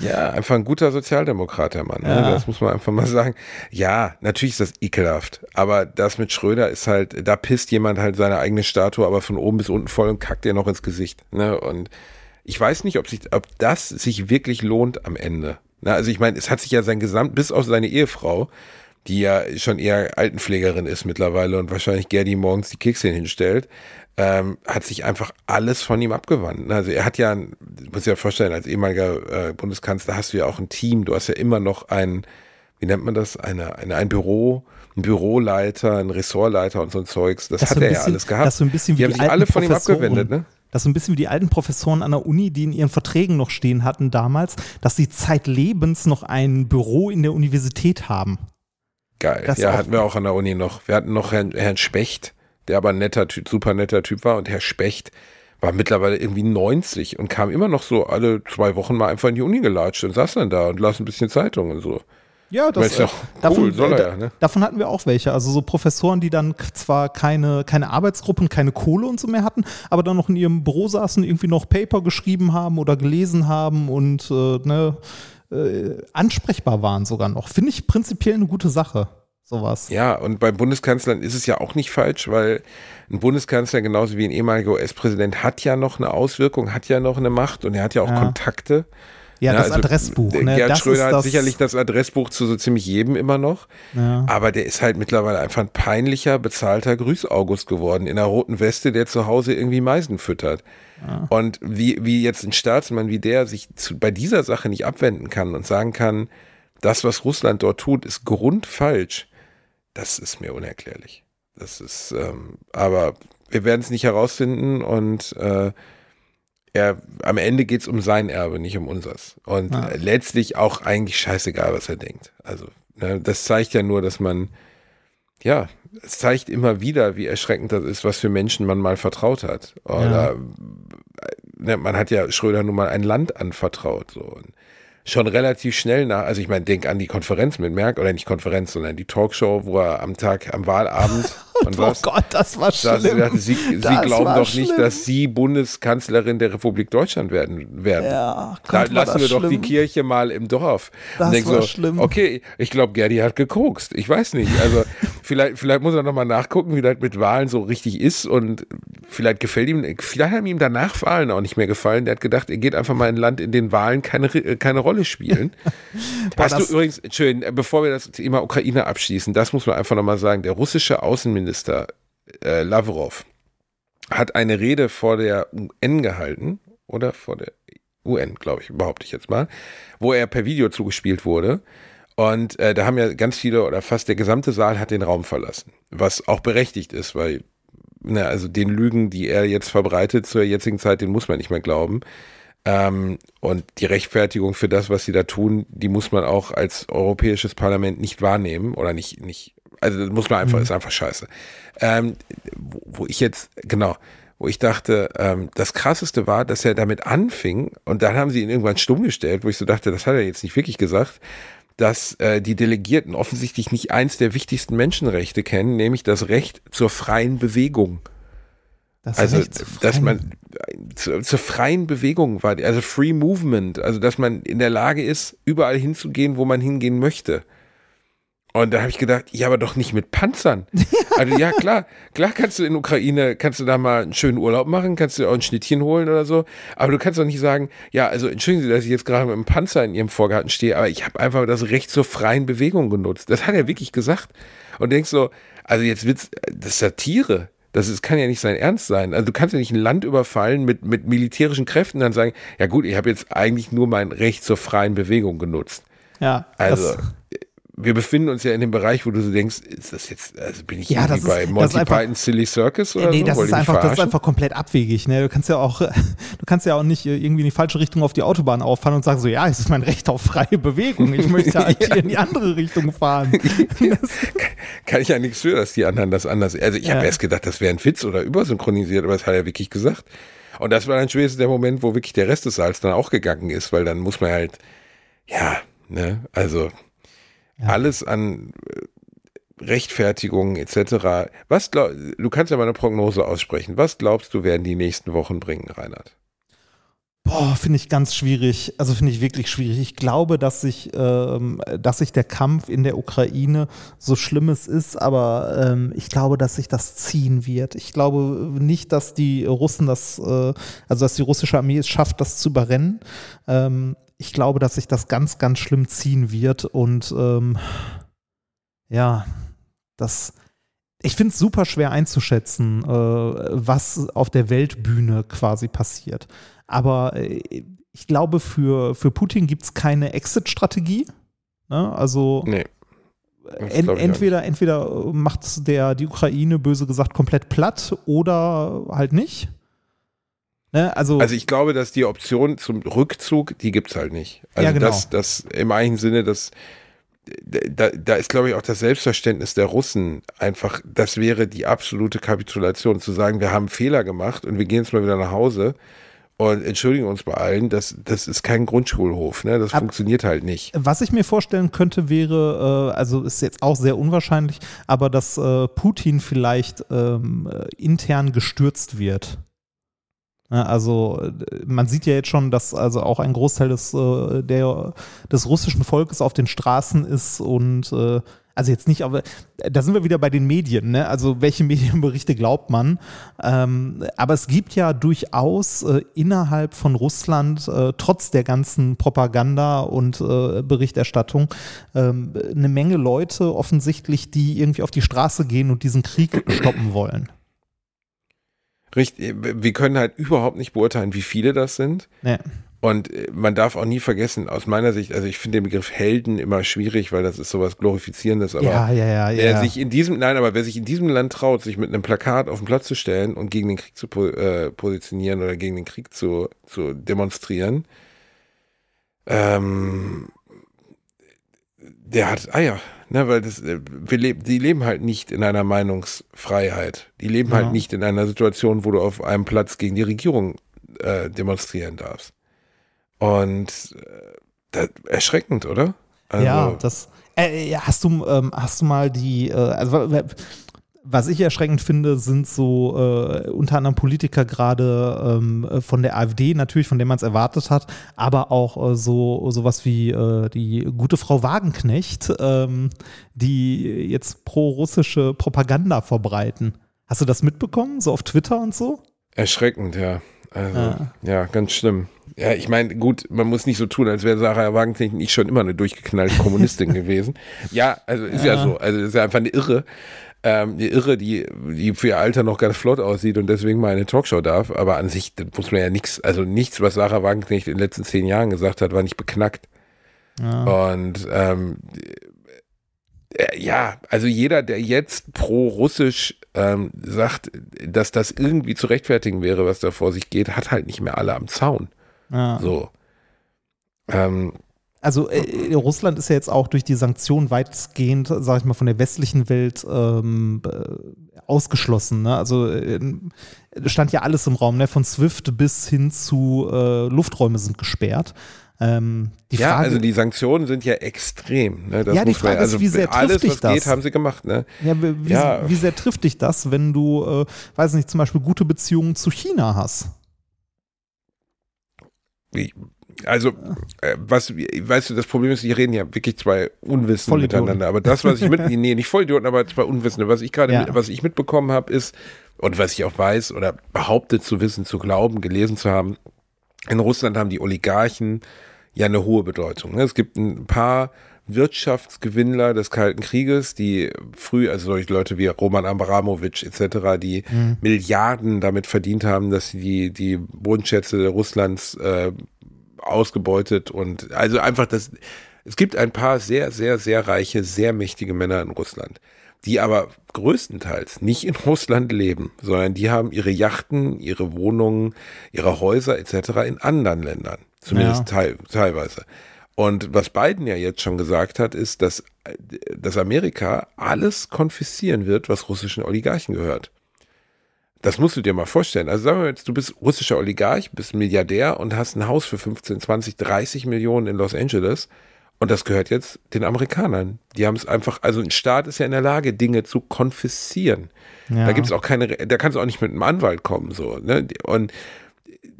Ja, einfach ein guter Sozialdemokrat, der Mann. Ne? Ja. Das muss man einfach mal sagen. Ja, natürlich ist das ekelhaft. Aber das mit Schröder ist halt, da pisst jemand halt seine eigene Statue, aber von oben bis unten voll und kackt dir noch ins Gesicht. Ne? Und ich weiß nicht, ob, sich, ob das sich wirklich lohnt am Ende. Na, also ich meine, es hat sich ja sein Gesamt, bis auf seine Ehefrau, die ja schon eher Altenpflegerin ist mittlerweile und wahrscheinlich Gerdi morgens die Kekse hinstellt, ähm, hat sich einfach alles von ihm abgewandt. Also er hat ja, muss ja vorstellen, als ehemaliger äh, Bundeskanzler hast du ja auch ein Team, du hast ja immer noch ein, wie nennt man das, eine, eine, ein Büro, ein Büroleiter, ein Ressortleiter und so ein Zeugs. Das, das hat er bisschen, ja alles gehabt.
Das so ein bisschen
die haben sich alle von ihm abgewendet, ne?
Das ist so ein bisschen wie die alten Professoren an der Uni, die in ihren Verträgen noch stehen hatten damals, dass sie zeitlebens noch ein Büro in der Universität haben.
Geil. Das ja, hatten wir auch an der Uni noch. Wir hatten noch Herrn, Herrn Specht, der aber ein netter Typ, super netter Typ war. Und Herr Specht war mittlerweile irgendwie 90 und kam immer noch so alle zwei Wochen mal einfach in die Uni gelatscht und saß dann da und las ein bisschen Zeitung und so.
Ja, das ist ja
cool, davon, soll er ja, ne?
Davon hatten wir auch welche. Also so Professoren, die dann zwar keine, keine Arbeitsgruppen, keine Kohle und so mehr hatten, aber dann noch in ihrem Büro saßen, irgendwie noch Paper geschrieben haben oder gelesen haben und äh, ne, äh, ansprechbar waren sogar noch. Finde ich prinzipiell eine gute Sache. Sowas.
Ja, und bei Bundeskanzlern ist es ja auch nicht falsch, weil ein Bundeskanzler genauso wie ein ehemaliger US-Präsident hat ja noch eine Auswirkung, hat ja noch eine Macht und er hat ja auch ja. Kontakte.
Ja, das also, Adressbuch. Ne?
Gerd
das
Schröder hat sicherlich das Adressbuch zu so ziemlich jedem immer noch. Ja. Aber der ist halt mittlerweile einfach ein peinlicher, bezahlter Grüß-August geworden in einer roten Weste, der zu Hause irgendwie Meisen füttert. Ja. Und wie, wie jetzt ein Staatsmann wie der sich zu, bei dieser Sache nicht abwenden kann und sagen kann, das, was Russland dort tut, ist grundfalsch, das ist mir unerklärlich. Das ist, ähm, aber wir werden es nicht herausfinden und äh, er, am Ende geht es um sein Erbe, nicht um unseres. Und ah. letztlich auch eigentlich scheißegal, was er denkt. Also, ne, das zeigt ja nur, dass man, ja, es zeigt immer wieder, wie erschreckend das ist, was für Menschen man mal vertraut hat. Oder ja. ne, man hat ja Schröder nun mal ein Land anvertraut. So. Und schon relativ schnell nach, also ich meine, denk an die Konferenz mit Merck, oder nicht Konferenz, sondern die Talkshow, wo er am Tag, am Wahlabend
und oh Gott, das war schlimm. Das,
sie, sie glauben doch schlimm. nicht, dass Sie Bundeskanzlerin der Republik Deutschland werden. werden.
Ja,
da lassen wir schlimm. doch die Kirche mal im Dorf.
Das war
so,
schlimm.
Okay, ich glaube, Gerdi hat gekokst. Ich weiß nicht. Also vielleicht, vielleicht muss er nochmal nachgucken, wie das mit Wahlen so richtig ist und vielleicht gefällt ihm, vielleicht haben ihm danach Wahlen auch nicht mehr gefallen. Der hat gedacht, er geht einfach mal in ein Land, in dem Wahlen keine, keine Rolle spielen. Hast du übrigens, schön, bevor wir das Thema Ukraine abschließen, das muss man einfach nochmal sagen, der russische Außenminister äh, Lavrov hat eine Rede vor der UN gehalten, oder vor der UN, glaube ich, behaupte ich jetzt mal, wo er per Video zugespielt wurde. Und äh, da haben ja ganz viele oder fast der gesamte Saal hat den Raum verlassen, was auch berechtigt ist, weil, na, also den Lügen, die er jetzt verbreitet zur jetzigen Zeit, den muss man nicht mehr glauben. Ähm, und die Rechtfertigung für das, was sie da tun, die muss man auch als Europäisches Parlament nicht wahrnehmen oder nicht, nicht, also das muss man einfach, mhm. ist einfach scheiße. Ähm, wo, wo ich jetzt, genau, wo ich dachte, ähm, das krasseste war, dass er damit anfing und dann haben sie ihn irgendwann stumm gestellt, wo ich so dachte, das hat er jetzt nicht wirklich gesagt, dass äh, die Delegierten offensichtlich nicht eins der wichtigsten Menschenrechte kennen, nämlich das Recht zur freien Bewegung. Das also, dass man zu, zur freien Bewegung war, also Free Movement, also dass man in der Lage ist, überall hinzugehen, wo man hingehen möchte. Und da habe ich gedacht, ja, aber doch nicht mit Panzern. Also ja, klar, klar kannst du in Ukraine, kannst du da mal einen schönen Urlaub machen, kannst du auch ein Schnittchen holen oder so. Aber du kannst doch nicht sagen, ja, also entschuldigen Sie, dass ich jetzt gerade mit einem Panzer in Ihrem Vorgarten stehe, aber ich habe einfach das Recht zur freien Bewegung genutzt. Das hat er wirklich gesagt. Und denkst so, also jetzt wird's, das ist Satire. Das ist, kann ja nicht sein Ernst sein. Also du kannst ja nicht ein Land überfallen mit, mit militärischen Kräften und dann sagen, ja gut, ich habe jetzt eigentlich nur mein Recht zur freien Bewegung genutzt.
Ja.
Also wir befinden uns ja in dem Bereich, wo du so denkst, ist das jetzt, also bin ich
ja,
bei
ist,
Monty Python Silly Circus oder
nee,
so?
das ist, einfach, das ist einfach komplett abwegig. Ne? Du kannst ja auch, du kannst ja auch nicht irgendwie in die falsche Richtung auf die Autobahn auffahren und sagen so, ja, es ist mein Recht auf freie Bewegung. Ich möchte ja, ja. hier in die andere Richtung fahren.
kann ich ja nichts für, dass die anderen das anders. Also ich ja. habe erst gedacht, das wäre ein Witz oder übersynchronisiert, aber das hat er wirklich gesagt. Und das war dann spätestens der Moment, wo wirklich der Rest des Saals dann auch gegangen ist, weil dann muss man halt, ja, ne, also ja. alles an äh, Rechtfertigungen etc. Was glaub, du kannst ja mal eine Prognose aussprechen. Was glaubst du, werden die nächsten Wochen bringen, Reinhard?
Boah, finde ich ganz schwierig. Also finde ich wirklich schwierig. Ich glaube, dass sich, ähm, dass sich der Kampf in der Ukraine so schlimm es ist, aber ähm, ich glaube, dass sich das ziehen wird. Ich glaube nicht, dass die Russen das, äh, also dass die russische Armee es schafft, das zu überrennen. Ähm, ich glaube, dass sich das ganz, ganz schlimm ziehen wird und ähm, ja, das. Ich finde es super schwer einzuschätzen, äh, was auf der Weltbühne quasi passiert. Aber äh, ich glaube, für, für Putin gibt es keine Exit-Strategie. Ne? Also
nee,
en, entweder, entweder macht der die Ukraine böse gesagt komplett platt oder halt nicht. Ne? Also,
also ich glaube, dass die Option zum Rückzug, die gibt es halt nicht. Also
ja, genau.
das, das im eigentlichen Sinne, das da, da ist, glaube ich, auch das Selbstverständnis der Russen einfach, das wäre die absolute Kapitulation, zu sagen, wir haben Fehler gemacht und wir gehen jetzt mal wieder nach Hause und entschuldigen uns bei allen, das, das ist kein Grundschulhof, ne? das Ab, funktioniert halt nicht.
Was ich mir vorstellen könnte, wäre, äh, also ist jetzt auch sehr unwahrscheinlich, aber dass äh, Putin vielleicht ähm, äh, intern gestürzt wird. Ne, also man sieht ja jetzt schon, dass also auch ein Großteil des, äh, der, des russischen Volkes auf den Straßen ist und äh, also jetzt nicht, aber da sind wir wieder bei den Medien, ne? Also welche Medienberichte glaubt man? Ähm, aber es gibt ja durchaus äh, innerhalb von Russland, äh, trotz der ganzen Propaganda und äh, Berichterstattung, ähm, eine Menge Leute offensichtlich, die irgendwie auf die Straße gehen und diesen Krieg stoppen wollen.
Richtig, wir können halt überhaupt nicht beurteilen, wie viele das sind.
Nee.
Und äh, man darf auch nie vergessen, aus meiner Sicht, also ich finde den Begriff Helden immer schwierig, weil das ist sowas Glorifizierendes, aber
ja, ja, ja,
wer
ja.
sich in diesem, nein, aber wer sich in diesem Land traut, sich mit einem Plakat auf den Platz zu stellen und gegen den Krieg zu äh, positionieren oder gegen den Krieg zu, zu demonstrieren, ähm, der hat Eier. Ne, weil das, äh, wir leben, die leben halt nicht in einer Meinungsfreiheit. Die leben halt ja. halt nicht in einer Situation, wo du auf einem Platz gegen die Regierung äh, demonstrieren darfst. Und Das, erschreckend, oder?
Also, ja, das. Äh, hast du ähm, hast du mal die, äh, also was ich erschreckend finde, sind so äh, unter anderem Politiker gerade ähm, von der AfD, natürlich, von dem man es erwartet hat, aber auch äh, so sowas wie äh, die gute Frau Wagenknecht, ähm, die jetzt pro-russische Propaganda verbreiten. Hast du das mitbekommen, so auf Twitter und so?
Erschreckend, ja. Also, ja. ja, ganz schlimm. Ja, ich meine, gut, man muss nicht so tun, als wäre Sarah Wagenknecht nicht schon immer eine durchgeknallte Kommunistin gewesen. Ja, also ist ja. ja so. Also ist ja einfach eine Irre ähm, eine Irre, die, die für ihr Alter noch ganz flott aussieht und deswegen mal eine Talkshow darf. Aber an sich muss man ja nichts, also nichts, was Sarah Wagenknecht in den letzten zehn Jahren gesagt hat, war nicht beknackt. Ja. Und ähm, äh, ja, also jeder, der jetzt pro-russisch ähm, sagt, dass das irgendwie zu rechtfertigen wäre, was da vor sich geht, hat halt nicht mehr alle am Zaun. Ja. So. Ähm,
also äh, Russland ist ja jetzt auch durch die Sanktionen weitgehend, sage ich mal, von der westlichen Welt ähm, ausgeschlossen. Ne? Also äh, stand ja alles im Raum, ne? von SWIFT bis hin zu äh, Lufträume sind gesperrt. Ähm,
ja, Frage, also die Sanktionen sind ja extrem. Ne?
Ja, die Frage man, also ist, wie sehr trifft alles, dich das?
Geht, haben sie gemacht. Ne?
Ja, wie, ja. wie sehr trifft dich das, wenn du, äh, weiß nicht, zum Beispiel gute Beziehungen zu China hast?
Wie, also, äh, was, weißt du, das Problem ist, die reden ja wirklich zwei Unwissende miteinander. Aber das, was ich mit, nee, nicht Vollidioten, aber zwei Unwissende. Was ich gerade, ja. was ich mitbekommen habe, ist, und was ich auch weiß oder behauptet zu wissen, zu glauben, gelesen zu haben, in Russland haben die Oligarchen ja eine hohe Bedeutung. Ne? Es gibt ein paar Wirtschaftsgewinnler des Kalten Krieges, die früh, also solche Leute wie Roman Abramowitsch etc., die mhm. Milliarden damit verdient haben, dass sie die, die Bodenschätze Russlands äh, ausgebeutet und also einfach das, es gibt ein paar sehr, sehr, sehr reiche, sehr mächtige Männer in Russland, die aber größtenteils nicht in Russland leben, sondern die haben ihre Yachten, ihre Wohnungen, ihre Häuser etc. in anderen Ländern, zumindest ja. teil, teilweise. Und was Biden ja jetzt schon gesagt hat, ist, dass, dass Amerika alles konfiszieren wird, was russischen Oligarchen gehört. Das musst du dir mal vorstellen. Also sagen wir jetzt, du bist russischer Oligarch, bist Milliardär und hast ein Haus für 15, 20, 30 Millionen in Los Angeles. Und das gehört jetzt den Amerikanern. Die haben es einfach, also ein Staat ist ja in der Lage, Dinge zu konfiszieren. Ja. Da gibt es auch keine, da kannst du auch nicht mit einem Anwalt kommen, so, ne? Und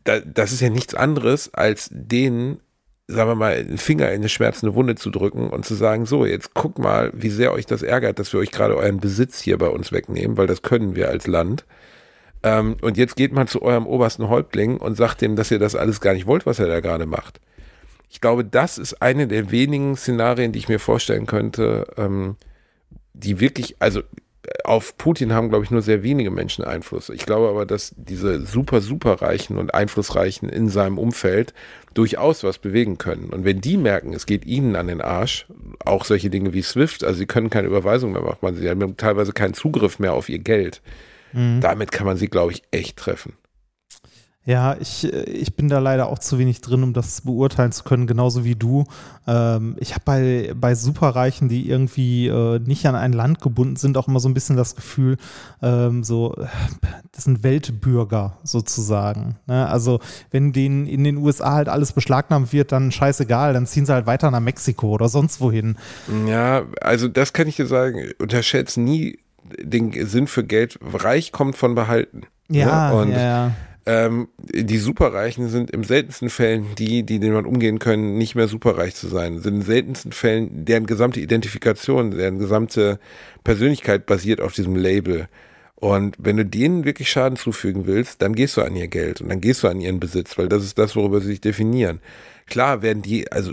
da, das ist ja nichts anderes, als denen, sagen wir mal, einen Finger in eine schmerzende Wunde zu drücken und zu sagen, so, jetzt guck mal, wie sehr euch das ärgert, dass wir euch gerade euren Besitz hier bei uns wegnehmen, weil das können wir als Land. Ähm, und jetzt geht man zu eurem obersten Häuptling und sagt dem, dass ihr das alles gar nicht wollt, was er da gerade macht. Ich glaube, das ist eine der wenigen Szenarien, die ich mir vorstellen könnte, ähm, die wirklich, also auf Putin haben, glaube ich, nur sehr wenige Menschen Einfluss. Ich glaube aber, dass diese super, super Reichen und Einflussreichen in seinem Umfeld durchaus was bewegen können. Und wenn die merken, es geht ihnen an den Arsch, auch solche Dinge wie SWIFT, also sie können keine Überweisung mehr machen, sie haben teilweise keinen Zugriff mehr auf ihr Geld. Mhm. Damit kann man sie, glaube ich, echt treffen.
Ja, ich, ich bin da leider auch zu wenig drin, um das beurteilen zu können, genauso wie du. Ähm, ich habe bei, bei Superreichen, die irgendwie äh, nicht an ein Land gebunden sind, auch immer so ein bisschen das Gefühl, ähm, so, das sind Weltbürger sozusagen. Ne? Also, wenn denen in den USA halt alles beschlagnahmt wird, dann scheißegal, dann ziehen sie halt weiter nach Mexiko oder sonst wohin.
Ja, also das kann ich dir sagen, unterschätzt nie den Sinn für Geld. Reich kommt von behalten.
Ja,
ne? und
ja.
Ähm, die Superreichen sind im seltensten Fällen die, die denen man umgehen können, nicht mehr superreich zu sein. Sind in seltensten Fällen deren gesamte Identifikation, deren gesamte Persönlichkeit basiert auf diesem Label. Und wenn du denen wirklich Schaden zufügen willst, dann gehst du an ihr Geld und dann gehst du an ihren Besitz, weil das ist das, worüber sie sich definieren. Klar werden die, also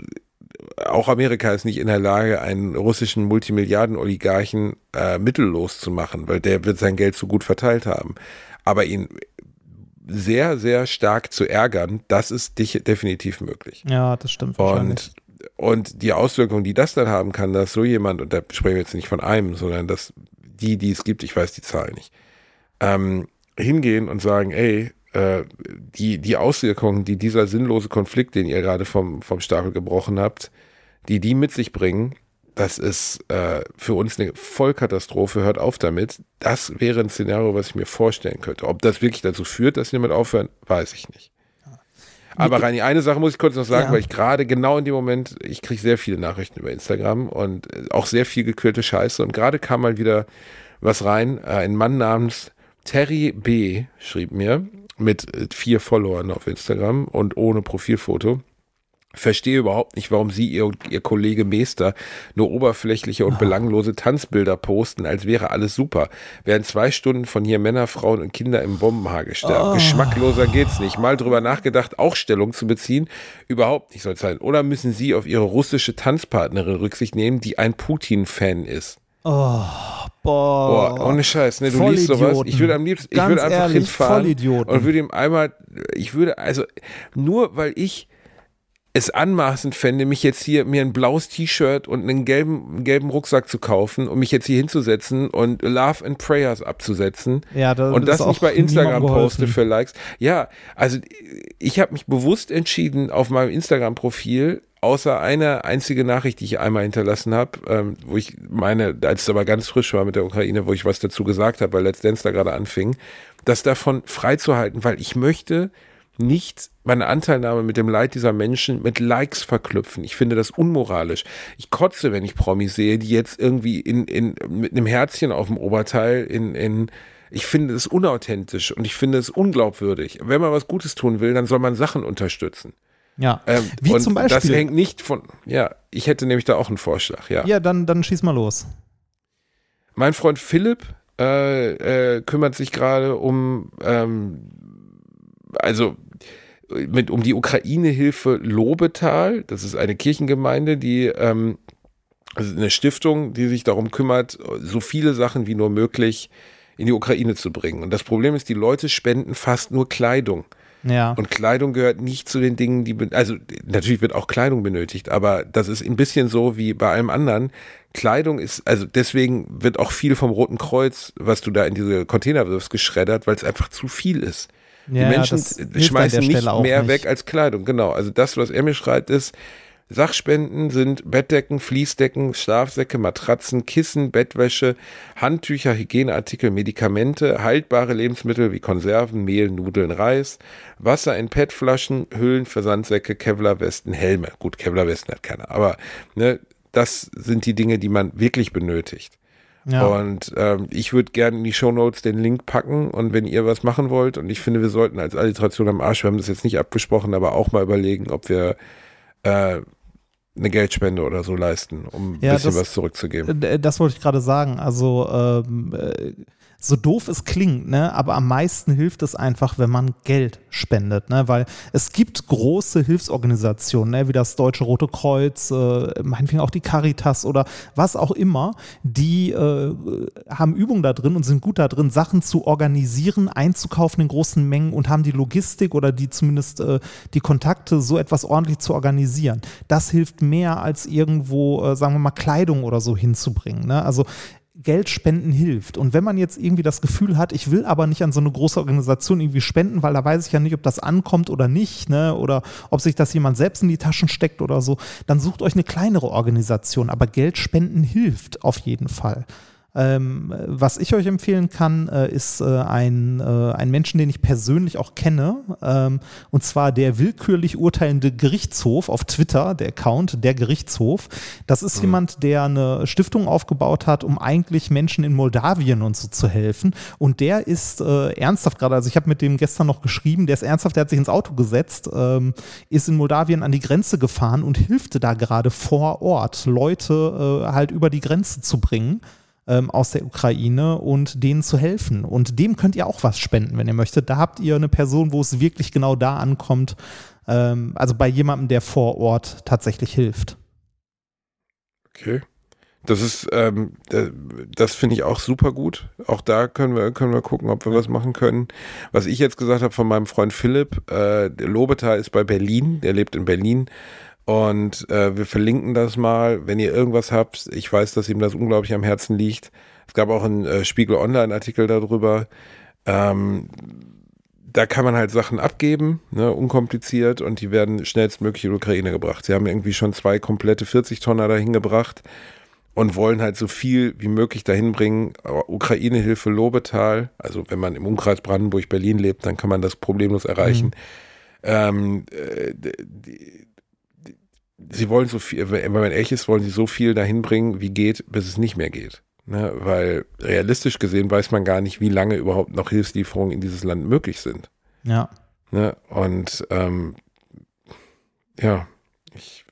auch Amerika ist nicht in der Lage, einen russischen Multimilliarden-Oligarchen äh, mittellos zu machen, weil der wird sein Geld so gut verteilt haben. Aber ihn sehr, sehr stark zu ärgern, das ist dich definitiv möglich.
Ja, das stimmt.
Und, und die Auswirkungen, die das dann haben kann, dass so jemand, und da sprechen wir jetzt nicht von einem, sondern dass die, die es gibt, ich weiß die Zahl nicht, ähm, hingehen und sagen, ey, äh, die, die Auswirkungen, die dieser sinnlose Konflikt, den ihr gerade vom, vom Stapel gebrochen habt, die die mit sich bringen, das ist äh, für uns eine Vollkatastrophe, hört auf damit. Das wäre ein Szenario, was ich mir vorstellen könnte. Ob das wirklich dazu führt, dass jemand aufhört, weiß ich nicht. Aber Reini, eine Sache muss ich kurz noch sagen,
Ja.
weil ich gerade genau in dem Moment, ich kriege sehr viele Nachrichten über Instagram und äh, auch sehr viel gequälte Scheiße. Und gerade kam mal wieder was rein. Äh, Ein Mann namens Terry B. schrieb mir mit äh, vier Followern auf Instagram und ohne Profilfoto. Verstehe überhaupt nicht, warum Sie ihr und Ihr Kollege Meester nur oberflächliche und belanglose Tanzbilder posten, als wäre alles super. Während zwei Stunden von hier Männer, Frauen und Kinder im Bombenhagel sterben. Geschmackloser geht's nicht. Mal drüber nachgedacht, auch Stellung zu beziehen? Überhaupt nicht soll es sein. Oder müssen Sie auf Ihre russische Tanzpartnerin Rücksicht nehmen, die ein Putin-Fan ist?
Boah.
Boah, ohne Scheiß, ne? Du liest sowas. Ich würde am liebsten, ich
Ganz
würde einfach
ehrlich,
hinfahren und würde ihm einmal, ich würde, also nur weil ich es anmaßend fände, mich jetzt hier mir ein blaues T-Shirt und einen gelben, gelben Rucksack zu kaufen und mich jetzt hier hinzusetzen und Love and Prayers abzusetzen
Ja, da
und das nicht bei Instagram poste für Likes. Ja, also ich habe mich bewusst entschieden, auf meinem Instagram-Profil außer eine einzige Nachricht, die ich einmal hinterlassen habe, ähm, wo ich meine, als es aber ganz frisch war mit der Ukraine, wo ich was dazu gesagt habe, weil Let's Dance da gerade anfing, das davon freizuhalten, weil ich möchte nicht meine Anteilnahme mit dem Leid dieser Menschen mit Likes verknüpfen. Ich finde das unmoralisch. Ich kotze, wenn ich Promis sehe, die jetzt irgendwie in, in, mit einem Herzchen auf dem Oberteil in, in ich finde es unauthentisch und ich finde es unglaubwürdig. Wenn man was Gutes tun will, dann soll man Sachen unterstützen.
Ja.
Ähm,
Wie zum
Das
Beispiel.
hängt nicht von, ja, ich hätte nämlich da auch einen Vorschlag, ja.
ja, dann, dann schieß mal los.
Mein Freund Philipp äh, äh, kümmert sich gerade um, ähm, also mit, um die Ukraine-Hilfe Lobetal. Das ist eine Kirchengemeinde, die ähm, also eine Stiftung, die sich darum kümmert, so viele Sachen wie nur möglich in die Ukraine zu bringen. Und das Problem ist, die Leute spenden fast nur Kleidung.
Ja.
Und Kleidung gehört nicht zu den Dingen, die, also natürlich wird auch Kleidung benötigt, aber das ist ein bisschen so wie bei allem anderen. Kleidung ist, also deswegen wird auch viel vom Roten Kreuz, was du da in diese Container wirfst, geschreddert, weil es einfach zu viel ist. Die
Ja,
Menschen schmeißen nicht mehr
nicht.
weg als Kleidung, genau. Also das, was er mir schreibt, ist, Sachspenden sind Bettdecken, Fließdecken, Schlafsäcke, Matratzen, Kissen, Bettwäsche, Handtücher, Hygieneartikel, Medikamente, haltbare Lebensmittel wie Konserven, Mehl, Nudeln, Reis, Wasser in PET-Flaschen, Hüllen für Sandsäcke, Kevlarwesten, Helme. Gut, Kevlarwesten hat keiner, aber ne, das sind die Dinge, die man wirklich benötigt.
Ja.
Und ähm, ich würde gerne in die Shownotes den Link packen und wenn ihr was machen wollt, und ich finde, wir sollten als Alliteration am Arsch, wir haben das jetzt nicht abgesprochen, aber auch mal überlegen, ob wir äh, eine Geldspende oder so leisten, um ein
Ja,
bisschen
das-
was zurückzugeben.
Äh, Das wollte ich gerade sagen. Also, ähm, äh, so doof es klingt, ne, aber am meisten hilft es einfach, wenn man Geld spendet, ne, weil es gibt große Hilfsorganisationen, ne, wie das Deutsche Rote Kreuz, äh, meinetwegen auch die Caritas oder was auch immer, die äh, haben Übung da drin und sind gut da drin, Sachen zu organisieren, einzukaufen in großen Mengen und haben die Logistik oder die zumindest äh, die Kontakte, so etwas ordentlich zu organisieren. Das hilft mehr als irgendwo, äh, sagen wir mal, Kleidung oder so hinzubringen. Ne? Also Geld spenden hilft. Und wenn man jetzt irgendwie das Gefühl hat, ich will aber nicht an so eine große Organisation irgendwie spenden, weil da weiß ich ja nicht, ob das ankommt oder nicht, ne? oder ob sich das jemand selbst in die Taschen steckt oder so, dann sucht euch eine kleinere Organisation. Aber Geld spenden hilft auf jeden Fall. Ähm, was ich euch empfehlen kann, äh, ist äh, ein, äh, ein Menschen, den ich persönlich auch kenne, ähm, und zwar der willkürlich urteilende Gerichtshof auf Twitter, der Account, der Gerichtshof. Das ist jemand, der eine Stiftung aufgebaut hat, um eigentlich Menschen in Moldawien und so zu helfen. Und der ist äh, ernsthaft gerade, also ich habe mit dem gestern noch geschrieben, der ist ernsthaft, der hat sich ins Auto gesetzt, ähm, ist in Moldawien an die Grenze gefahren und hilfte da gerade vor Ort, Leute äh, halt über die Grenze zu bringen ähm, aus der Ukraine und denen zu helfen. Und dem könnt ihr auch was spenden, wenn ihr möchtet. Da habt ihr eine Person, wo es wirklich genau da ankommt. Ähm, also bei jemandem, der vor Ort tatsächlich hilft.
Okay. Das ist, ähm, da- das finde ich auch super gut. Auch da können wir, können wir gucken, ob wir was machen können. Was ich jetzt gesagt habe von meinem Freund Philipp, äh, der Lobetal ist bei Berlin, der lebt in Berlin. Und äh, wir verlinken das mal, wenn ihr irgendwas habt. Ich weiß, dass ihm das unglaublich am Herzen liegt. Es gab auch einen äh, Spiegel Online-Artikel darüber. Ähm, da kann man halt Sachen abgeben, ne, unkompliziert, und die werden schnellstmöglich in die Ukraine gebracht. Sie haben irgendwie schon zwei komplette 40-Tonner dahin gebracht und wollen halt so viel wie möglich dahin bringen. Aber Ukraine-Hilfe Lobetal, also wenn man im Umkreis Brandenburg-Berlin lebt, dann kann man das problemlos erreichen. ähm, äh, die, sie wollen so viel, wenn man ehrlich ist, wollen sie so viel dahin bringen, wie geht, bis es nicht mehr geht. Ne? Weil realistisch gesehen weiß man gar nicht, wie lange überhaupt noch Hilfslieferungen in dieses Land möglich sind.
Ja.
Ne? Und ähm, ja, ich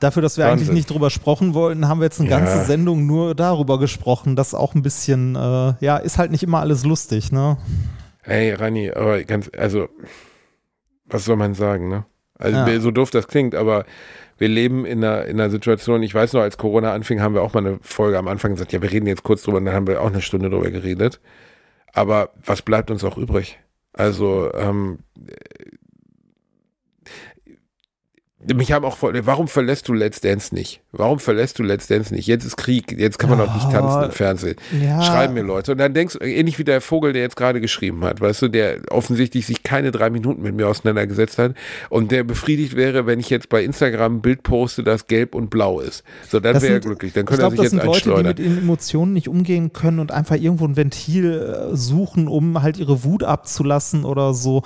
Dafür, dass wir Wahnsinn. eigentlich nicht drüber sprechen wollten, haben wir jetzt eine ja. ganze Sendung nur darüber gesprochen. Das auch ein bisschen, äh, ja, ist halt nicht immer alles lustig, ne?
Hey, Rani, aber ganz, also, was soll man sagen, ne? Also, ja. so doof das klingt, aber wir leben in einer, in einer Situation, ich weiß noch, als Corona anfing, haben wir auch mal eine Folge am Anfang gesagt, ja, wir reden jetzt kurz drüber und dann haben wir auch eine Stunde drüber geredet. Aber was bleibt uns auch übrig? Also, ähm, mich haben auch voll, warum verlässt du Let's Dance nicht? Warum verlässt du Let's Dance nicht? Jetzt ist Krieg, jetzt kann man doch nicht tanzen im Fernsehen. Ja. Schreiben mir Leute. Und dann denkst du, ähnlich wie der Vogel, der jetzt gerade geschrieben hat, weißt du, der offensichtlich sich keine drei Minuten mit mir auseinandergesetzt hat und der befriedigt wäre, wenn ich jetzt bei Instagram ein Bild poste, das gelb und blau ist. So, dann wäre er glücklich. Dann könnte er sich das jetzt sind Leute,
die mit Emotionen nicht umgehen können und einfach irgendwo ein Ventil äh, suchen, um halt ihre Wut abzulassen oder so.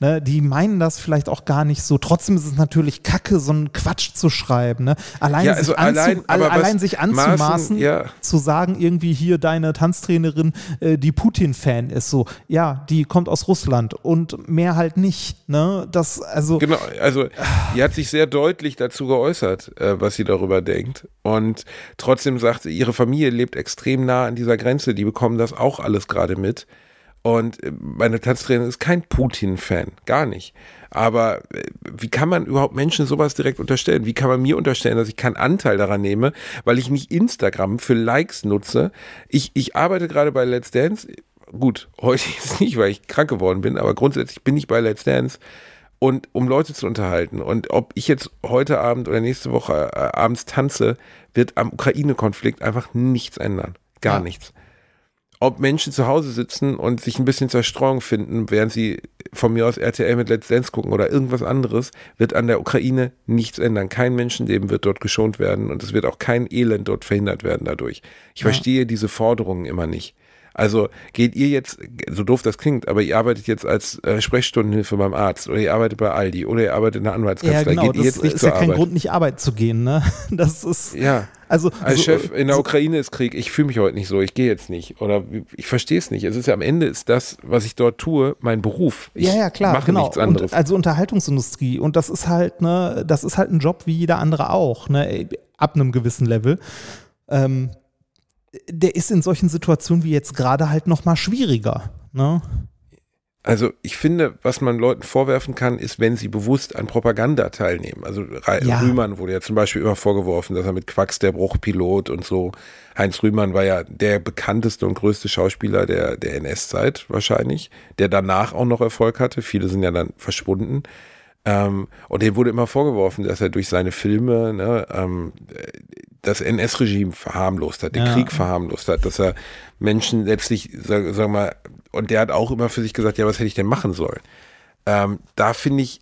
Ne? Die meinen das vielleicht auch gar nicht so. Trotzdem ist es natürlich kacke Kacke, so einen Quatsch zu schreiben. Ne? Allein, ja, also sich, allein, allein sich anzumaßen, ja. zu sagen, irgendwie hier deine Tanztrainerin, äh, die Putin-Fan ist, so, ja, die kommt aus Russland und mehr halt nicht. Ne? Das, also,
genau, also die hat sich sehr deutlich dazu geäußert, äh, was sie darüber denkt. Und trotzdem sagt sie, ihre Familie lebt extrem nah an dieser Grenze, die bekommen das auch alles gerade mit. Und äh, meine Tanztrainerin ist kein Putin-Fan, gar nicht. Aber äh, wie kann man überhaupt Menschen sowas direkt unterstellen? Wie kann man mir unterstellen, dass ich keinen Anteil daran nehme, weil ich nicht Instagram für Likes nutze? Ich, ich arbeite gerade bei Let's Dance. Gut, heute ist nicht, weil ich krank geworden bin, aber grundsätzlich bin ich bei Let's Dance und um Leute zu unterhalten. Und ob ich jetzt heute Abend oder nächste Woche äh, abends tanze, wird am Ukraine-Konflikt einfach nichts ändern. Gar ja. nichts ob Menschen zu Hause sitzen und sich ein bisschen Zerstreuung finden, während sie von mir aus RTL mit Let's Dance gucken oder irgendwas anderes, wird an der Ukraine nichts ändern. Kein Menschenleben wird dort geschont werden und es wird auch kein Elend dort verhindert werden dadurch. Ich ja. verstehe diese Forderungen immer nicht. Also geht ihr jetzt, so doof das klingt, aber ihr arbeitet jetzt als äh, Sprechstundenhilfe beim Arzt oder ihr arbeitet bei Aldi oder ihr arbeitet in der Anwaltskanzlei. Ja, genau, geht ihr jetzt nicht
ist
zur
ja kein Grund, nicht arbeiten zu gehen, ne? Das ist.
Ja. Also, als also, Chef in der so, Ukraine ist Krieg, ich fühle mich heute nicht so, ich gehe jetzt nicht. Oder ich verstehe es nicht. Es ist ja am Ende ist das, was ich dort tue, mein Beruf. Ich
ja, ja, klar, mache genau. nichts anderes. Und also Unterhaltungsindustrie. Und das ist halt, ne, das ist halt ein Job wie jeder andere auch, ne? Ab einem gewissen Level. Ähm, der ist in solchen Situationen wie jetzt gerade halt noch mal schwieriger. Ne?
Also ich finde, was man Leuten vorwerfen kann, ist, wenn sie bewusst an Propaganda teilnehmen. Also ja. Rühmann wurde ja zum Beispiel immer vorgeworfen, dass er mit Quacks der Bruchpilot und so. Heinz Rühmann war ja der bekannteste und größte Schauspieler der, der NS-Zeit wahrscheinlich, der danach auch noch Erfolg hatte. Viele sind ja dann verschwunden. Ähm, und dem wurde immer vorgeworfen, dass er durch seine Filme ne, ähm, das NS-Regime verharmlost hat, den ja. Krieg verharmlost hat, dass er Menschen letztlich, sag, sag mal, und der hat auch immer für sich gesagt, ja, was hätte ich denn machen sollen? Ähm, da finde ich,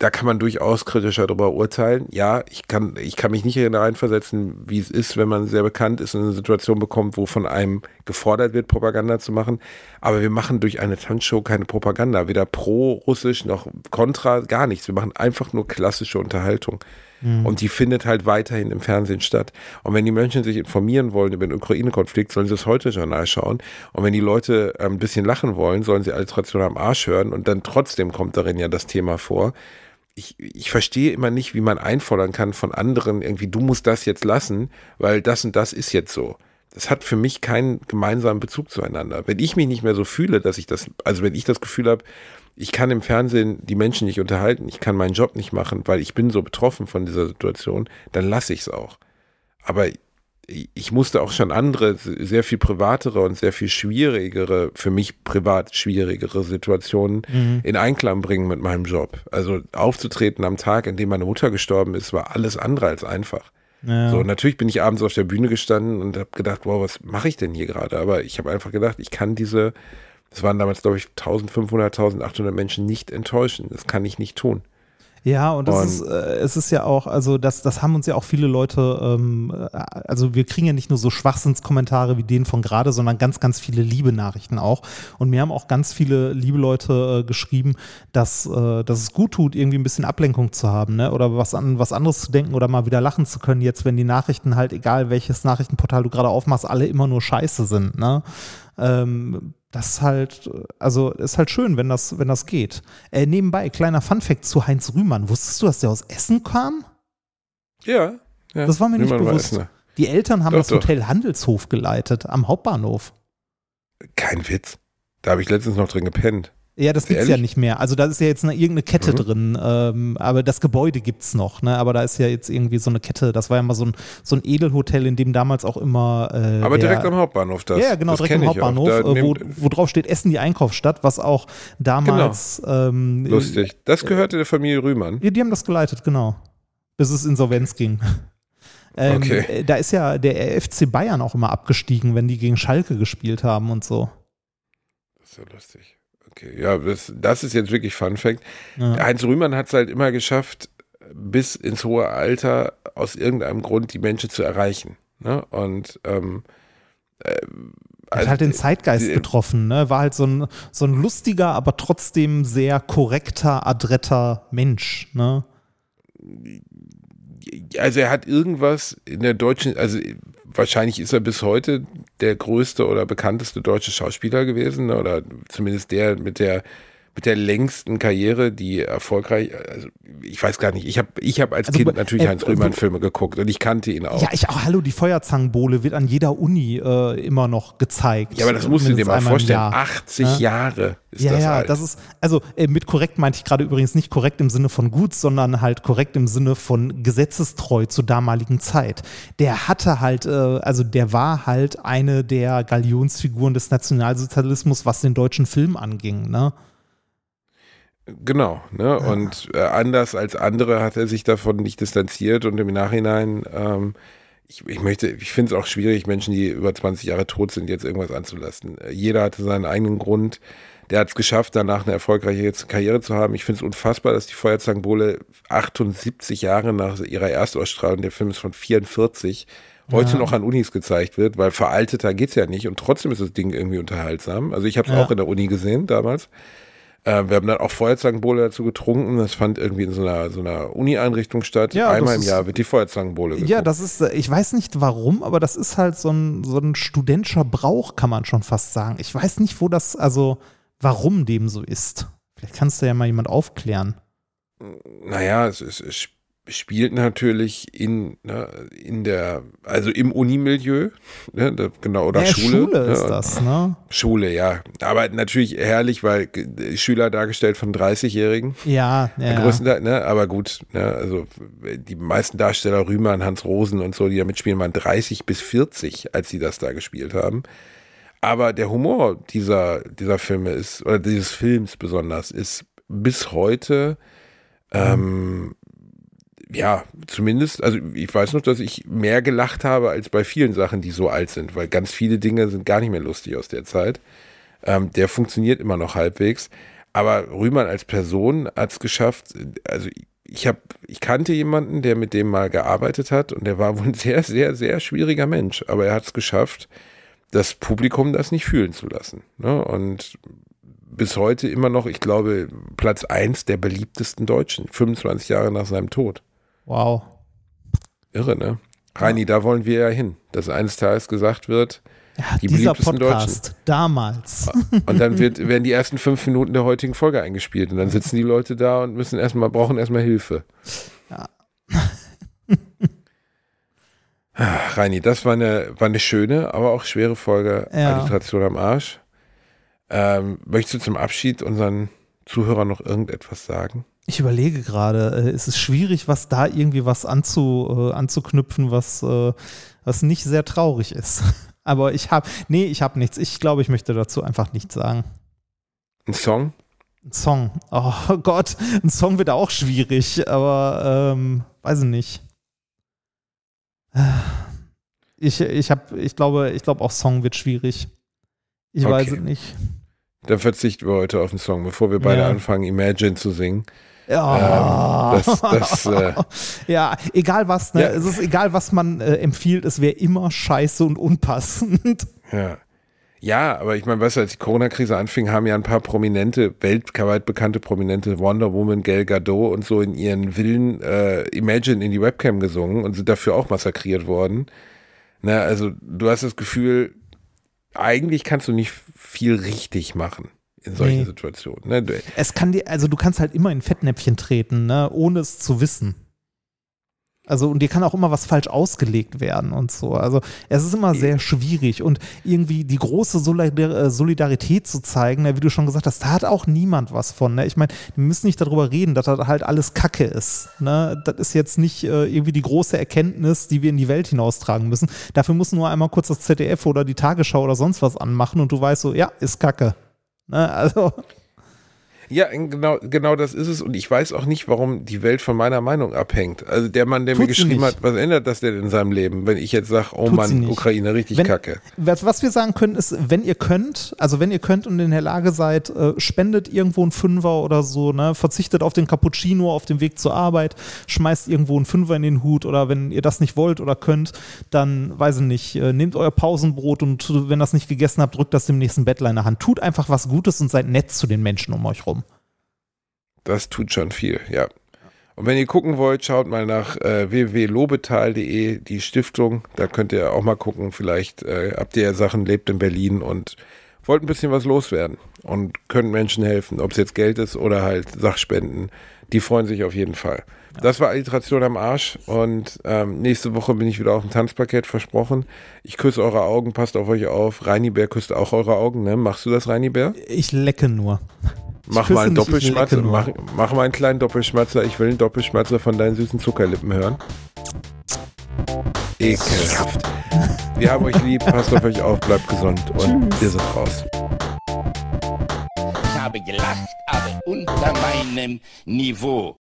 da kann man durchaus kritischer darüber urteilen. Ja, ich kann, ich kann mich nicht reinversetzen, wie es ist, wenn man sehr bekannt ist und eine Situation bekommt, wo von einem gefordert wird, Propaganda zu machen. Aber wir machen durch eine Tanzshow keine Propaganda, weder pro-russisch noch kontra, gar nichts. Wir machen einfach nur klassische Unterhaltung. Mhm. Und die findet halt weiterhin im Fernsehen statt. Und wenn die Menschen sich informieren wollen über den Ukraine-Konflikt, sollen sie das Heute-Journal schauen. Und wenn die Leute äh, ein bisschen lachen wollen, sollen sie Alliteration am Arsch hören. Und dann trotzdem kommt darin ja das Thema vor. Ich, ich verstehe immer nicht, wie man einfordern kann von anderen, irgendwie, du musst das jetzt lassen, weil das und das ist jetzt so das hat für mich keinen gemeinsamen Bezug zueinander. Wenn ich mich nicht mehr so fühle, dass ich das, also wenn ich das Gefühl habe, ich kann im Fernsehen die Menschen nicht unterhalten, ich kann meinen Job nicht machen, weil ich bin so betroffen von dieser Situation, dann lasse ich es auch. Aber ich musste auch schon andere, sehr viel privatere und sehr viel schwierigere, für mich privat schwierigere Situationen mhm. in Einklang bringen mit meinem Job. Also aufzutreten am Tag, in dem meine Mutter gestorben ist, war alles andere als einfach. Ja. So, natürlich bin ich abends auf der Bühne gestanden und habe gedacht, wow, was mache ich denn hier gerade? Aber ich habe einfach gedacht, ich kann diese das waren damals, glaube ich, 1500, 1800 Menschen nicht enttäuschen. Das kann ich nicht tun.
Ja, und, und ist, äh, es ist ja auch, also das, das haben uns ja auch viele Leute, ähm, äh, also wir kriegen ja nicht nur so Schwachsinnskommentare wie den von gerade, sondern ganz, ganz viele liebe Nachrichten auch. Und mir haben auch ganz viele liebe Leute äh, geschrieben, dass, äh, dass es gut tut, irgendwie ein bisschen Ablenkung zu haben, ne? Oder was an was anderes zu denken oder mal wieder lachen zu können, jetzt, wenn die Nachrichten halt, egal welches Nachrichtenportal du gerade aufmachst, alle immer nur scheiße sind, ne? Ähm, das ist halt, also ist halt schön, wenn das, wenn das geht. Äh, nebenbei, kleiner Funfact zu Heinz Rühmann. Wusstest du, dass der aus Essen kam?
Ja. ja.
Das war mir Rühmann nicht bewusst. Die Eltern haben doch, das Hotel doch. Handelshof geleitet am Hauptbahnhof.
Kein Witz. Da habe ich letztens noch drin gepennt.
Ja, das gibt es ja nicht mehr. Also da ist ja jetzt eine, irgendeine Kette mhm. drin, ähm, aber das Gebäude gibt es noch, ne? Aber da ist ja jetzt irgendwie so eine Kette, das war ja mal so ein, so ein Edelhotel, in dem damals auch immer. Äh,
aber direkt am Hauptbahnhof das.
Ja, genau,
das
direkt am Hauptbahnhof, äh, wo, wo drauf steht Essen die Einkaufsstadt, was auch damals.
Genau. Ähm, Lustig. Das gehörte der Familie Rühmann.
Ja, die haben das geleitet, genau. Bis es insolvenz ging. Ähm, okay. Äh, da ist ja der FC Bayern auch immer abgestiegen, wenn die gegen Schalke gespielt haben und so.
Das ist ja lustig. Okay, ja, das, das ist jetzt wirklich Fun Fact. Ja. Heinz Rühmann hat es halt immer geschafft, bis ins hohe Alter aus irgendeinem Grund die Menschen zu erreichen. Ne? Und ähm,
äh, hat halt den Zeitgeist die, getroffen, ne? War halt so ein, so ein lustiger, aber trotzdem sehr korrekter, adretter Mensch, ne?
Also er hat irgendwas in der deutschen, also wahrscheinlich ist er bis heute der größte oder bekannteste deutsche Schauspieler gewesen, ne? oder zumindest der mit der mit der längsten Karriere, die erfolgreich, also ich weiß gar nicht, ich habe ich hab als also, Kind natürlich äh, Heinz Rühmann Filme geguckt und ich kannte ihn auch.
Ja, ich auch, hallo, die Feuerzangenbowle wird an jeder Uni äh, immer noch gezeigt.
Ja, aber das musst du dir mal vorstellen, 80 ja? Jahre ist
ja,
das
Ja, alt. das ist, also äh, mit korrekt meinte ich gerade übrigens nicht korrekt im Sinne von gut, sondern halt korrekt im Sinne von gesetzestreu zur damaligen Zeit. Der hatte halt, äh, also der war halt eine der Galionsfiguren des Nationalsozialismus, was den deutschen Film anging, ne?
Genau, ne? Und äh, anders als andere hat er sich davon nicht distanziert und im Nachhinein, ähm, ich, ich möchte, ich finde es auch schwierig, Menschen, die über 20 Jahre tot sind, jetzt irgendwas anzulassen. Äh, jeder hatte seinen eigenen Grund. Der hat es geschafft, danach eine erfolgreiche Karriere zu haben. Ich finde es unfassbar, dass die Feuerzangenbowle 78 Jahre nach ihrer Erstausstrahlung, der Film ist von 44, heute ja. noch an Unis gezeigt wird, weil veralteter geht's ja nicht und trotzdem ist das Ding irgendwie unterhaltsam. Also ich habe es ja. auch in der Uni gesehen damals. Äh, wir haben dann auch Feuerzangenbowle dazu getrunken. Das fand irgendwie in so einer, so einer Uni-Einrichtung statt. Ja, Einmal im Jahr wird die Feuerzangenbowle getrunken.
Ja, das ist, äh, ich weiß nicht warum, aber das ist halt so ein, so ein studentischer Brauch, kann man schon fast sagen. Ich weiß nicht, wo das, also warum dem so ist. Vielleicht kannst du ja mal jemand aufklären.
Naja, es, es, es spielt natürlich in, ne, in der, also im Unimilieu, ne, genau, oder ja, Schule.
Schule ne, ist das, ne?
Schule, ja. Aber natürlich herrlich, weil Schüler dargestellt von 30-Jährigen.
Ja, ja.
Größtenteils, ne, aber gut, ne, also die meisten Darsteller, Rühmann, Hans Rosen und so, die da mitspielen, waren 30 bis 40, als sie das da gespielt haben. Aber der Humor dieser, dieser Filme ist, oder dieses Films besonders, ist bis heute, ähm, ja, zumindest, also ich weiß noch, dass ich mehr gelacht habe als bei vielen Sachen, die so alt sind, weil ganz viele Dinge sind gar nicht mehr lustig aus der Zeit. Ähm, der funktioniert immer noch halbwegs. Aber Rühmann als Person hat es geschafft, also ich habe, ich kannte jemanden, der mit dem mal gearbeitet hat und der war wohl ein sehr, sehr, sehr schwieriger Mensch, aber er hat es geschafft, das Publikum das nicht fühlen zu lassen. Ne? Und bis heute immer noch, ich glaube, Platz eins der beliebtesten Deutschen, 25 Jahre nach seinem Tod.
Wow.
Irre, ne? Reini, da wollen wir ja hin, dass eines Tages gesagt wird,
ja, die dieser Podcast Deutschen. damals.
Und dann wird, werden die ersten fünf Minuten der heutigen Folge eingespielt und dann sitzen die Leute da und müssen erstmal, brauchen erstmal Hilfe. Ja. Ach, Reini, das war eine, war eine schöne, aber auch schwere Folge ja. Alliteration am Arsch. Ähm, möchtest du zum Abschied unseren Zuhörern noch irgendetwas sagen?
Ich überlege gerade, äh, es ist schwierig, was da irgendwie was anzu, äh, anzuknüpfen, was, äh, was nicht sehr traurig ist. Aber ich habe, nee, ich habe nichts. Ich glaube, ich möchte dazu einfach nichts sagen.
Ein Song?
Ein Song. Oh Gott, ein Song wird auch schwierig, aber ähm, weiß ich nicht. Ich, ich, hab, ich glaube, ich glaube auch Song wird schwierig. Ich okay. weiß es nicht.
Dann verzichten wir heute auf den Song, bevor wir beide ja. anfangen, Imagine zu singen.
Ja,
ähm, das, das, äh,
ja egal was, ne?
Ja.
es ist egal, was man äh, empfiehlt, es wäre immer scheiße und unpassend.
ja. Ja, aber ich meine, weißt du, als die Corona-Krise anfing, haben ja ein paar prominente, weltweit bekannte prominente Wonder Woman, Gal Gadot und so in ihren Villen äh, Imagine in die Webcam gesungen und sind dafür auch massakriert worden. Na, also du hast das Gefühl, eigentlich kannst du nicht viel richtig machen in solchen
Nee.
Situationen. Ne? Du-
Es kann dir, also du kannst halt immer in Fettnäpfchen treten, ne? ohne es zu wissen. Also, und dir kann auch immer was falsch ausgelegt werden und so. Also, es ist immer sehr schwierig und irgendwie die große äh, Solidarität zu zeigen, ne, wie du schon gesagt hast, da hat auch niemand was von. Ne? Ich meine, wir müssen nicht darüber reden, dass das halt alles Kacke ist. Ne? Das ist jetzt nicht äh, irgendwie die große Erkenntnis, die wir in die Welt hinaustragen müssen. Dafür muss nur einmal kurz das ZDF oder die Tagesschau oder sonst was anmachen und du weißt so, ja, ist Kacke. Ne? Also,
Ja, genau, genau das ist es. Und ich weiß auch nicht, warum die Welt von meiner Meinung abhängt. Also der Mann, der mir
Tut sie
geschrieben hat, was ändert das denn in seinem Leben, wenn ich jetzt sage, oh
Tut
Mann. Ukraine, richtig
Wenn-
kacke.
Was, was wir sagen können, ist, wenn ihr könnt, also wenn ihr könnt und in der Lage seid, äh, spendet irgendwo einen Fünfer oder so, ne? verzichtet auf den Cappuccino auf dem Weg zur Arbeit, schmeißt irgendwo einen Fünfer in den Hut oder wenn ihr das nicht wollt oder könnt, dann, weiß ich nicht, äh, nehmt euer Pausenbrot und wenn das nicht gegessen habt, drückt das dem nächsten Bettler in der Hand. Tut einfach was Gutes und seid nett zu den Menschen um euch rum.
Das tut schon viel, ja. Und wenn ihr gucken wollt, schaut mal nach äh, www.lobetal.de, die Stiftung. Da könnt ihr auch mal gucken. Vielleicht äh, habt ihr ja Sachen, lebt in Berlin und wollt ein bisschen was loswerden und könnt Menschen helfen, ob es jetzt Geld ist oder halt Sachspenden. Die freuen sich auf jeden Fall. Das war Alliteration am Arsch und ähm, nächste Woche bin ich wieder auf dem Tanzparkett versprochen. Ich küsse eure Augen, passt auf euch auf. Reini Bär küsst auch eure Augen, ne? Machst du das, Reini Bär?
Ich lecke nur.
Mach mal einen Doppelschmatzer. Mach, mach mal einen kleinen Doppelschmatzer. Ich will einen Doppelschmatzer von deinen süßen Zuckerlippen hören. Ekelhaft. Wir haben euch lieb, passt auf euch auf, bleibt gesund und wir sind raus.
Ich habe gelacht, aber unter meinem Niveau.